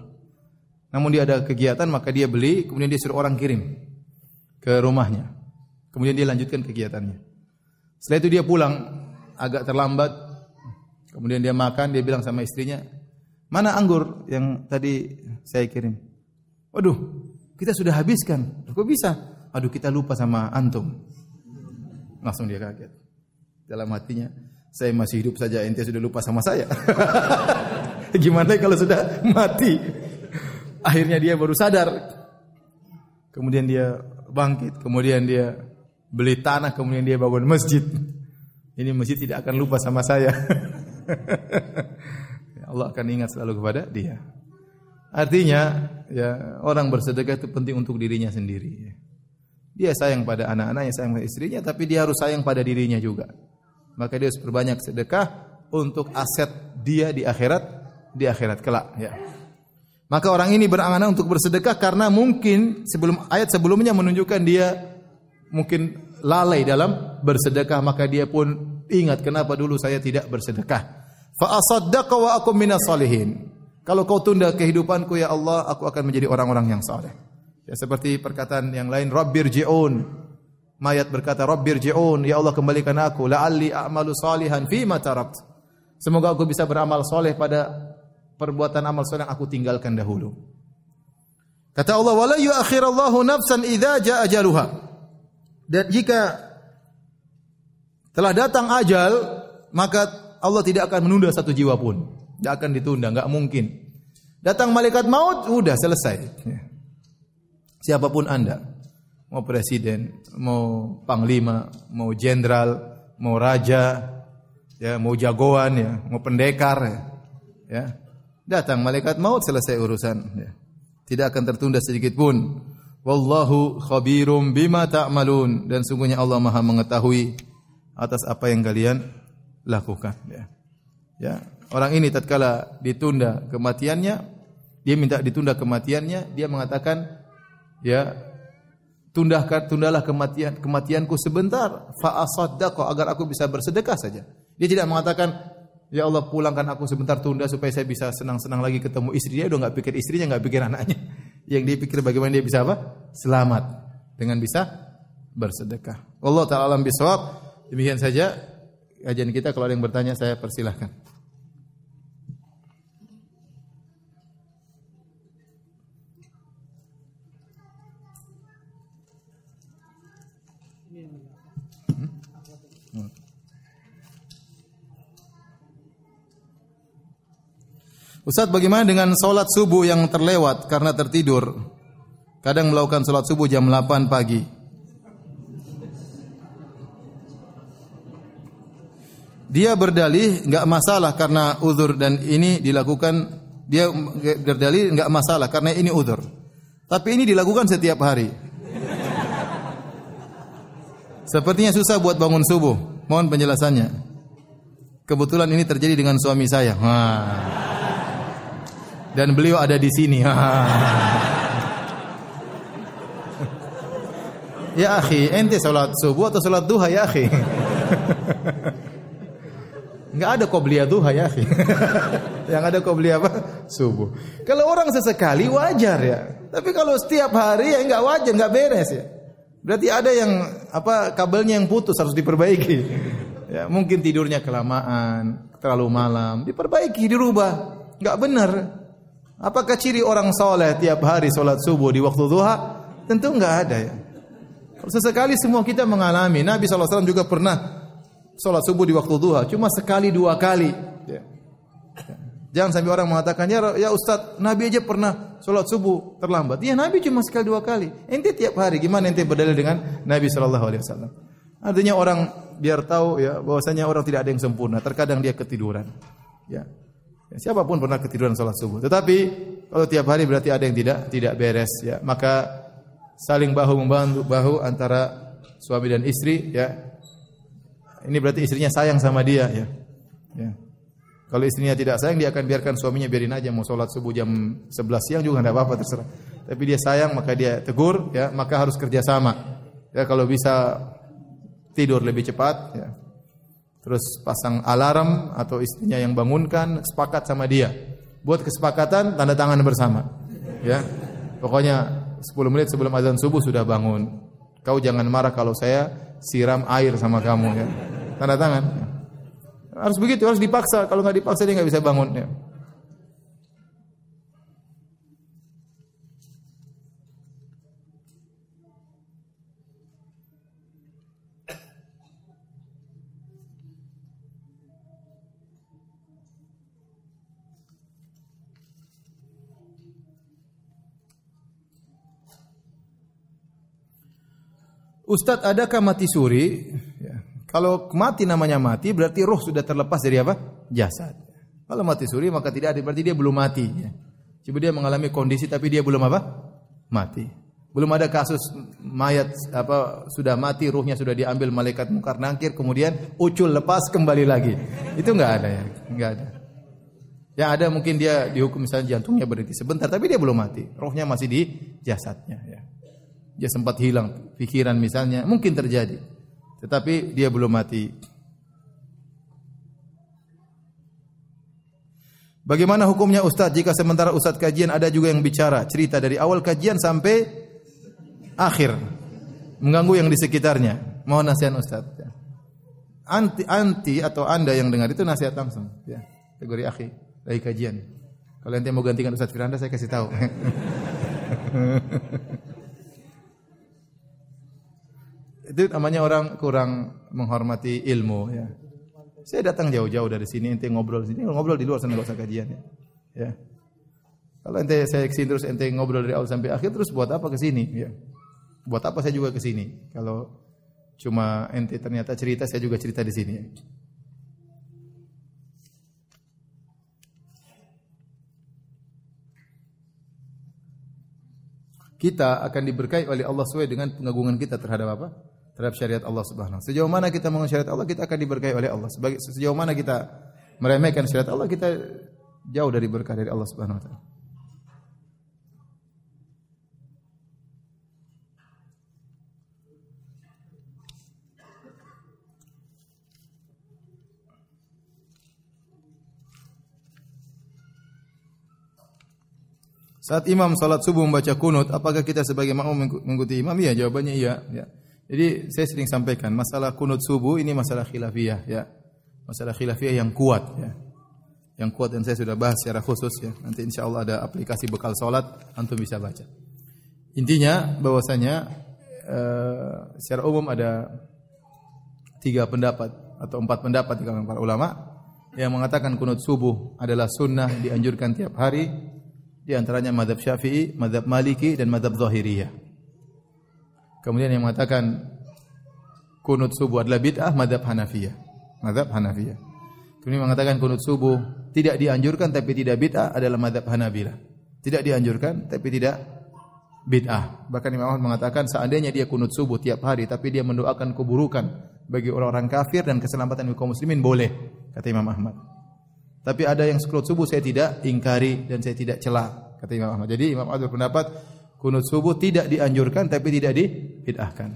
Namun dia ada kegiatan maka dia beli, kemudian dia suruh orang kirim ke rumahnya. Kemudian dia lanjutkan kegiatannya. Setelah itu dia pulang, agak terlambat. Kemudian dia makan, dia bilang sama istrinya, "Mana anggur yang tadi saya kirim?" "Waduh, kita sudah habiskan." "Kok bisa?" "Aduh, kita lupa sama antum." Langsung dia kaget. Dalam hatinya, "Saya masih hidup saja, ente sudah lupa sama saya." Gimana kalau sudah mati? Akhirnya dia baru sadar. Kemudian dia bangkit, kemudian dia beli tanah, kemudian dia bangun masjid. Ini masjid tidak akan lupa sama saya. Allah akan ingat selalu kepada dia. Artinya, ya orang bersedekah itu penting untuk dirinya sendiri. Dia sayang pada anak-anaknya, sayang pada istrinya, tapi dia harus sayang pada dirinya juga. Maka dia harus berbanyak sedekah untuk aset dia di akhirat, di akhirat kelak. Ya. Maka orang ini berangan untuk bersedekah karena mungkin sebelum ayat sebelumnya menunjukkan dia mungkin lalai dalam bersedekah maka dia pun ingat kenapa dulu saya tidak bersedekah. Fa asaddaqa wa akum minas salihin. Kalau kau tunda kehidupanku ya Allah, aku akan menjadi orang-orang yang saleh. Ya seperti perkataan yang lain Rabbir ji'un. Mayat berkata Rabbir ji'un, ya Allah kembalikan aku la'alli a'malu salihan fi ma tarakt. Semoga aku bisa beramal soleh pada perbuatan amal soleh yang aku tinggalkan dahulu. Kata Allah, "Wala yu'akhirallahu nafsan idza ja'a ajaluha." Dan jika telah datang ajal, maka Allah tidak akan menunda satu jiwa pun. Tidak akan ditunda, nggak mungkin. Datang malaikat maut, udah selesai. Ya. Siapa pun anda, mau presiden, mau panglima, mau jenderal, mau raja, ya, mau jagoan, ya, mau pendekar, ya, ya. datang malaikat maut selesai urusan. Ya. Tidak akan tertunda sedikit pun. Wallahu khabirum bima ta'malun dan sungguhnya Allah Maha mengetahui atas apa yang kalian lakukan ya. Ya, orang ini tatkala ditunda kematiannya, dia minta ditunda kematiannya, dia mengatakan ya tundahkan tundalah kematian kematianku sebentar fa asaddaqa agar aku bisa bersedekah saja. Dia tidak mengatakan Ya Allah pulangkan aku sebentar tunda supaya saya bisa senang-senang lagi ketemu istri dia udah nggak pikir istrinya nggak pikir anaknya. Yang dia pikir bagaimana dia bisa apa? Selamat dengan bisa bersedekah. Allah taala alam bisawab. Demikian saja kajian kita kalau ada yang bertanya saya persilahkan. Ustaz bagaimana dengan solat subuh yang terlewat karena tertidur? Kadang melakukan solat subuh jam 8 pagi. Dia berdalih nggak masalah karena uzur dan ini dilakukan dia berdalih nggak masalah karena ini uzur. Tapi ini dilakukan setiap hari. Sepertinya susah buat bangun subuh. Mohon penjelasannya. Kebetulan ini terjadi dengan suami saya. Wah dan beliau ada di sini. ya akhi, ente salat subuh atau salat duha ya akhi? Enggak ada qobliyah duha ya akhi. Yang ada qobliyah apa? Subuh. Kalau orang sesekali wajar ya. Tapi kalau setiap hari ya enggak wajar, enggak beres ya. Berarti ada yang apa kabelnya yang putus harus diperbaiki. Ya, mungkin tidurnya kelamaan, terlalu malam, diperbaiki, dirubah. Enggak benar. Apakah ciri orang soleh tiap hari solat subuh di waktu duha? Tentu enggak ada ya. Sesekali semua kita mengalami. Nabi SAW juga pernah solat subuh di waktu duha. Cuma sekali dua kali. Ya. Jangan sampai orang mengatakan, ya, ya Ustaz, Nabi aja pernah solat subuh terlambat. Ya Nabi cuma sekali dua kali. Ente tiap hari. Gimana ente berdalil dengan Nabi SAW? Artinya orang biar tahu ya bahwasanya orang tidak ada yang sempurna. Terkadang dia ketiduran. Ya. Ya, siapa pun pernah ketiduran salat subuh. Tetapi kalau tiap hari berarti ada yang tidak tidak beres ya. Maka saling bahu membantu bahu antara suami dan istri ya. Ini berarti istrinya sayang sama dia ya. ya. Kalau istrinya tidak sayang dia akan biarkan suaminya biarin aja mau salat subuh jam 11 siang juga tidak apa-apa terserah. Tapi dia sayang maka dia tegur ya, maka harus kerjasama. Ya kalau bisa tidur lebih cepat ya terus pasang alarm atau istrinya yang bangunkan, sepakat sama dia. Buat kesepakatan tanda tangan bersama. Ya. Pokoknya 10 menit sebelum azan subuh sudah bangun. Kau jangan marah kalau saya siram air sama kamu ya. Tanda tangan. Harus begitu, harus dipaksa. Kalau nggak dipaksa dia nggak bisa bangun ya. Ustadz adakah mati suri? Ya. Kalau mati namanya mati berarti roh sudah terlepas dari apa? Jasad. Kalau mati suri maka tidak ada berarti dia belum mati. Ya. Coba dia mengalami kondisi tapi dia belum apa? Mati. Belum ada kasus mayat apa sudah mati ruhnya sudah diambil malaikat mungkar nangkir kemudian ucul lepas kembali lagi. Itu enggak ada ya, enggak ada. Yang ada mungkin dia dihukum misalnya jantungnya berhenti sebentar tapi dia belum mati. Rohnya masih di jasadnya ya. Dia sempat hilang pikiran misalnya, mungkin terjadi. Tetapi dia belum mati. Bagaimana hukumnya Ustadz jika sementara Ustadz kajian ada juga yang bicara, cerita dari awal kajian sampai akhir. Mengganggu yang di sekitarnya. Mohon nasihat Ustadz. Anti, anti atau anda yang dengar itu nasihat langsung. Ya. Kategori akhi dari kajian. Kalau nanti mau gantikan Ustadz Firanda saya kasih tahu. Itu namanya orang kurang menghormati ilmu ya. Saya datang jauh-jauh dari sini, ente ngobrol di sini, ngobrol di luar sana enggak usah kajian ya. ya. Kalau ente saya ke sini terus ente ngobrol dari awal sampai akhir terus buat apa ke sini ya. Buat apa saya juga ke sini kalau cuma ente ternyata cerita saya juga cerita di sini ya. kita akan diberkahi oleh Allah sesuai dengan pengagungan kita terhadap apa? Terhadap syariat Allah Subhanahu wa Sejauh mana kita mengagung syariat Allah, kita akan diberkahi oleh Allah. Sebagai sejauh mana kita meremehkan syariat Allah, kita jauh dari berkah dari Allah Subhanahu wa taala. Saat imam salat subuh membaca kunut, apakah kita sebagai makmum mengikuti imam? Iya, jawabannya iya. Ya. Jadi saya sering sampaikan masalah kunut subuh ini masalah khilafiyah, ya. Masalah khilafiyah yang kuat, ya. Yang kuat dan saya sudah bahas secara khusus ya. Nanti insya Allah ada aplikasi bekal salat, antum bisa baca. Intinya bahwasanya uh, secara umum ada tiga pendapat atau empat pendapat di kalangan para ulama yang mengatakan kunut subuh adalah sunnah dianjurkan tiap hari di antaranya madhab Syafi'i, madhab Maliki dan madhab Zahiriyah. Kemudian yang mengatakan kunut subuh adalah bid'ah madhab Hanafiyah. Madhab Hanafiyah. Kemudian mengatakan kunut subuh tidak dianjurkan tapi tidak bid'ah adalah madhab Hanabilah. Tidak dianjurkan tapi tidak bid'ah. Bahkan Imam Ahmad mengatakan seandainya dia kunut subuh tiap hari tapi dia mendoakan keburukan bagi orang-orang kafir dan keselamatan kaum muslimin boleh kata Imam Ahmad. Tapi ada yang kunut subuh saya tidak ingkari dan saya tidak celah, kata Imam Ahmad. Jadi Imam Ahmad berpendapat kunut subuh tidak dianjurkan tapi tidak dibid'ahkan.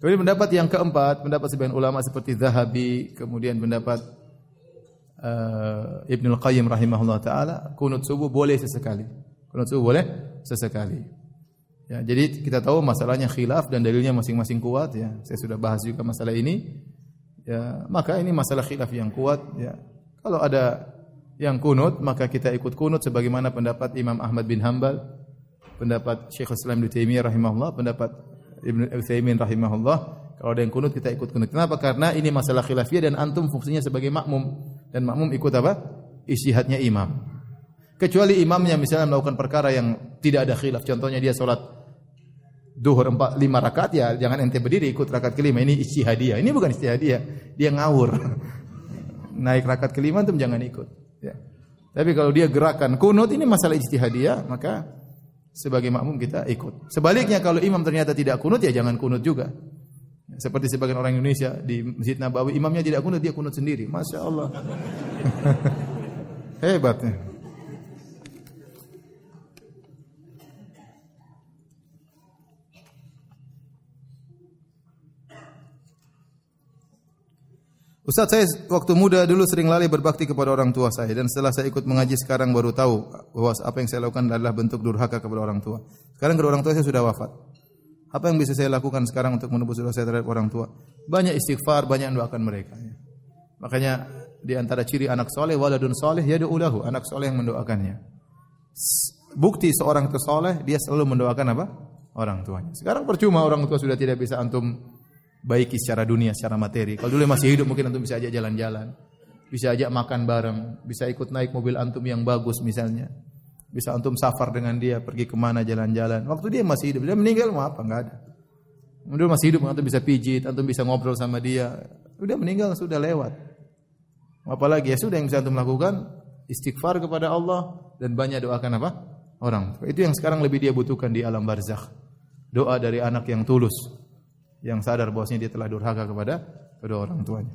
Kemudian pendapat yang keempat, pendapat sebagian ulama seperti Zahabi, kemudian pendapat uh, Ibnu Qayyim rahimahullah taala, kunut subuh boleh sesekali. Kunut subuh boleh sesekali. Ya, jadi kita tahu masalahnya khilaf dan dalilnya masing-masing kuat ya. Saya sudah bahas juga masalah ini. Ya, maka ini masalah khilaf yang kuat ya. Kalau ada yang kunut, maka kita ikut kunut sebagaimana pendapat Imam Ahmad bin Hambal, pendapat Syekh Islam Ibnu Taimiyah rahimahullah, pendapat Ibnu Utsaimin rahimahullah. Kalau ada yang kunut kita ikut kunut. Kenapa? Karena ini masalah khilafiyah dan antum fungsinya sebagai makmum dan makmum ikut apa? Istihadnya imam. Kecuali imamnya misalnya melakukan perkara yang tidak ada khilaf. Contohnya dia sholat duhur empat lima rakaat ya jangan ente berdiri ikut rakaat kelima ini istihadiyah. Ini bukan istihadiyah, dia ngawur. naik rakaat kelima antum jangan ikut. Ya. Tapi kalau dia gerakan kunut ini masalah ijtihadiyah, maka sebagai makmum kita ikut. Sebaliknya kalau imam ternyata tidak kunut ya jangan kunut juga. Seperti sebagian orang Indonesia di Masjid Nabawi imamnya tidak kunut dia kunut sendiri. Masya Allah. Hebatnya. Ustaz saya waktu muda dulu sering lali berbakti kepada orang tua saya dan setelah saya ikut mengaji sekarang baru tahu bahwa apa yang saya lakukan adalah bentuk durhaka kepada orang tua. Sekarang kedua orang tua saya sudah wafat. Apa yang bisa saya lakukan sekarang untuk menebus dosa saya terhadap orang tua? Banyak istighfar, banyak doakan mereka. Makanya di antara ciri anak soleh waladun soleh yadu ulahu anak soleh yang mendoakannya. Bukti seorang itu soleh dia selalu mendoakan apa? Orang tuanya. Sekarang percuma orang tua sudah tidak bisa antum baiki secara dunia, secara materi. Kalau dulu masih hidup mungkin antum bisa ajak jalan-jalan, bisa ajak makan bareng, bisa ikut naik mobil antum yang bagus misalnya. Bisa antum safar dengan dia, pergi ke mana jalan-jalan. Waktu dia masih hidup, dia meninggal mau apa? Enggak ada. Dulu masih hidup, antum bisa pijit, antum bisa ngobrol sama dia. Udah meninggal, sudah lewat. Apalagi ya sudah yang bisa antum lakukan, istighfar kepada Allah dan banyak doakan apa? Orang. Itu yang sekarang lebih dia butuhkan di alam barzakh. Doa dari anak yang tulus yang sadar bahwasanya dia telah durhaka kepada kedua orang tuanya.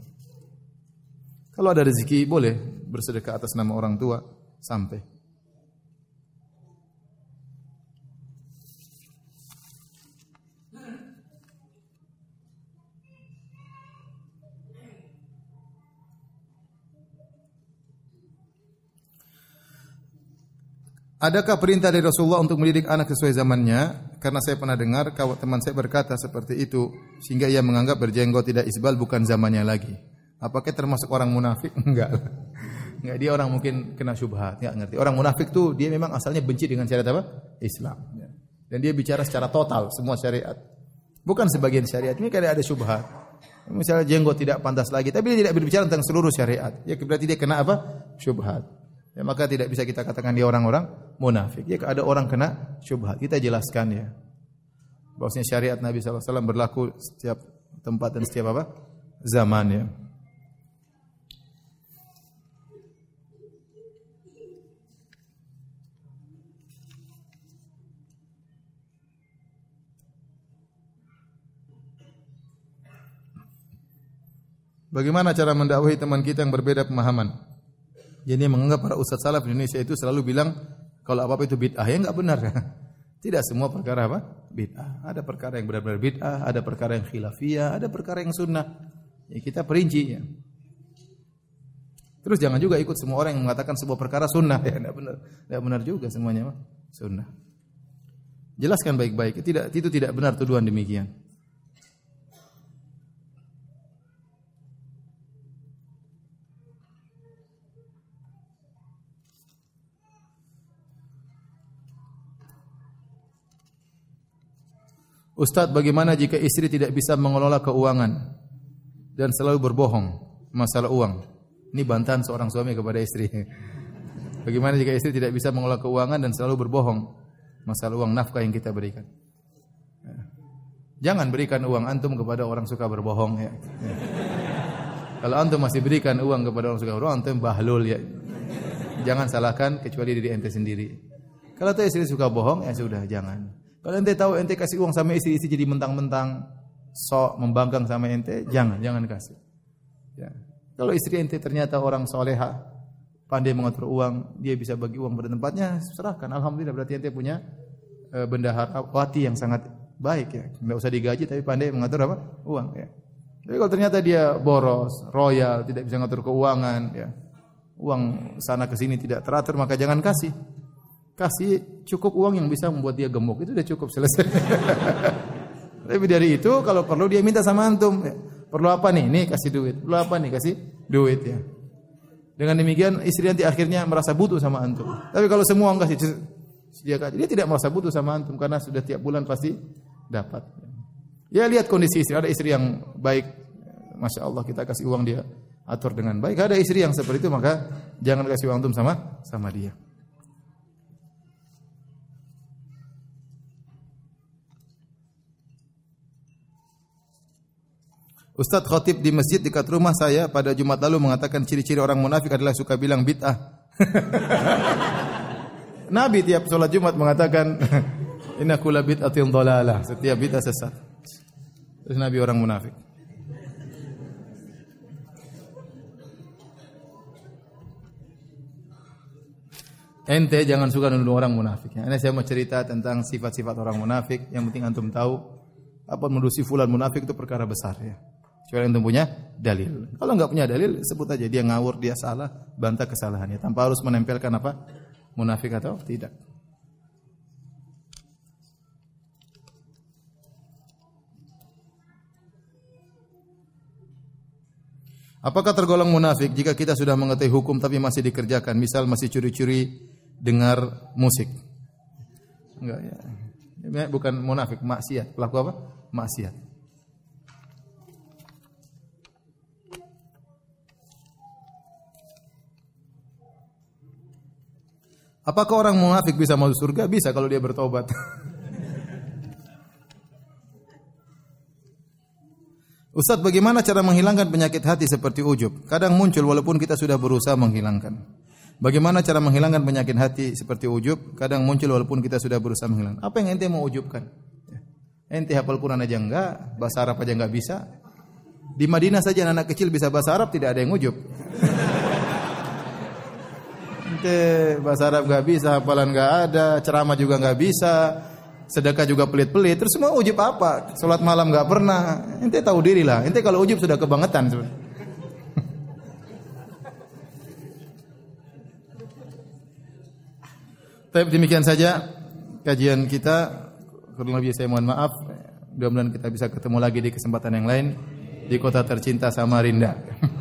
Kalau ada rezeki boleh bersedekah atas nama orang tua sampai. Adakah perintah dari Rasulullah untuk mendidik anak sesuai zamannya? Karena saya pernah dengar kawan teman saya berkata seperti itu sehingga ia menganggap berjenggot tidak isbal bukan zamannya lagi. Apakah termasuk orang munafik? Enggak. Enggak, dia orang mungkin kena syubhat, enggak ngerti. Orang munafik tuh dia memang asalnya benci dengan syariat apa? Islam. Dan dia bicara secara total semua syariat. Bukan sebagian syariat. Ini kayak ada syubhat. Misalnya jenggot tidak pantas lagi, tapi dia tidak berbicara tentang seluruh syariat. Ya berarti dia kena apa? Syubhat. Ya, maka tidak bisa kita katakan dia orang-orang munafik. Ya, ada orang kena syubhat. Kita jelaskan ya. Bahwasanya syariat Nabi SAW berlaku setiap tempat dan setiap apa? Zaman ya. Bagaimana cara mendakwahi teman kita yang berbeda pemahaman? Jadi menganggap para ustaz salaf Indonesia itu selalu bilang kalau apa-apa itu bid'ah ya enggak benar. Tidak semua perkara apa? Bid'ah. Ada perkara yang benar-benar bid'ah, ada perkara yang khilafiyah, ada perkara yang sunnah. Ya, kita perinci ya. Terus jangan juga ikut semua orang yang mengatakan sebuah perkara sunnah ya, enggak benar. Enggak benar juga semuanya mah sunnah. Jelaskan baik-baik. Tidak itu tidak benar tuduhan demikian. Ustadz, bagaimana jika istri tidak bisa mengelola keuangan dan selalu berbohong masalah uang? Ini bantahan seorang suami kepada istri. Bagaimana jika istri tidak bisa mengelola keuangan dan selalu berbohong masalah uang nafkah yang kita berikan? Jangan berikan uang antum kepada orang suka berbohong ya. Kalau antum masih berikan uang kepada orang suka berbohong, antum bahlul ya. Jangan salahkan kecuali diri ente sendiri. Kalau tuh istri suka bohong ya sudah jangan. Kalau ente tahu ente kasih uang sama istri, istri jadi mentang-mentang sok membanggang sama ente, jangan, jangan kasih. Ya. Kalau istri ente ternyata orang soleha, pandai mengatur uang, dia bisa bagi uang pada tempatnya, serahkan. Alhamdulillah berarti ente punya e, bendahara wati yang sangat baik ya. Tidak usah digaji tapi pandai mengatur apa? Uang ya. Tapi kalau ternyata dia boros, royal, tidak bisa mengatur keuangan ya. Uang sana ke sini tidak teratur maka jangan kasih kasih cukup uang yang bisa membuat dia gemuk itu sudah cukup selesai. Lebih dari itu kalau perlu dia minta sama antum, ya, perlu apa nih? Nih kasih duit. Perlu apa nih? Kasih duit ya. Dengan demikian istri nanti akhirnya merasa butuh sama antum. Tapi kalau semua uang kasih dia dia tidak merasa butuh sama antum karena sudah tiap bulan pasti dapat. Ya lihat kondisi istri. Ada istri yang baik, masya Allah kita kasih uang dia atur dengan baik. Ada istri yang seperti itu maka jangan kasih uang antum sama sama dia. Ustadz khotib di masjid dekat rumah saya pada Jumat lalu mengatakan ciri-ciri orang munafik adalah suka bilang bid'ah. Nabi tiap sholat Jumat mengatakan inna kula bid'atin dhalalah. Setiap bid'ah sesat. Terus Nabi orang munafik. Ente jangan suka nuduh orang munafik. Ini saya mau cerita tentang sifat-sifat orang munafik. Yang penting antum tahu apa menuduh si fulan munafik itu perkara besar ya. Kecuali antum punya dalil. Kalau enggak punya dalil, sebut aja dia ngawur, dia salah, bantah kesalahannya tanpa harus menempelkan apa? Munafik atau tidak. Apakah tergolong munafik jika kita sudah mengetahui hukum tapi masih dikerjakan? Misal masih curi-curi dengar musik. Enggak ya. Bukan munafik, maksiat. Pelaku apa? Maksiat. Apakah orang munafik bisa masuk surga? Bisa kalau dia bertobat. Ustaz, bagaimana cara menghilangkan penyakit hati seperti ujub? Kadang muncul walaupun kita sudah berusaha menghilangkan. Bagaimana cara menghilangkan penyakit hati seperti ujub? Kadang muncul walaupun kita sudah berusaha menghilangkan. Apa yang ente mau ujubkan? Ente hafal Quran aja enggak, bahasa Arab aja enggak bisa. Di Madinah saja anak, -anak kecil bisa bahasa Arab tidak ada yang ujub ente bahasa Arab gak bisa, hafalan gak ada, ceramah juga gak bisa, sedekah juga pelit-pelit. Terus semua ujub apa? Salat malam gak pernah. Ente tahu diri lah. Ente kalau ujub sudah kebangetan Tapi demikian saja kajian kita. Kurang lebih saya mohon maaf. Mudah-mudahan kita bisa ketemu lagi di kesempatan yang lain di kota tercinta Samarinda.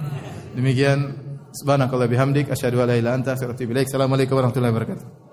Demikian Subhanakallah bihamdik asyhadu an la ilaha illa anta astaghfiruka wa atubu ilaik. Assalamualaikum warahmatullahi wabarakatuh.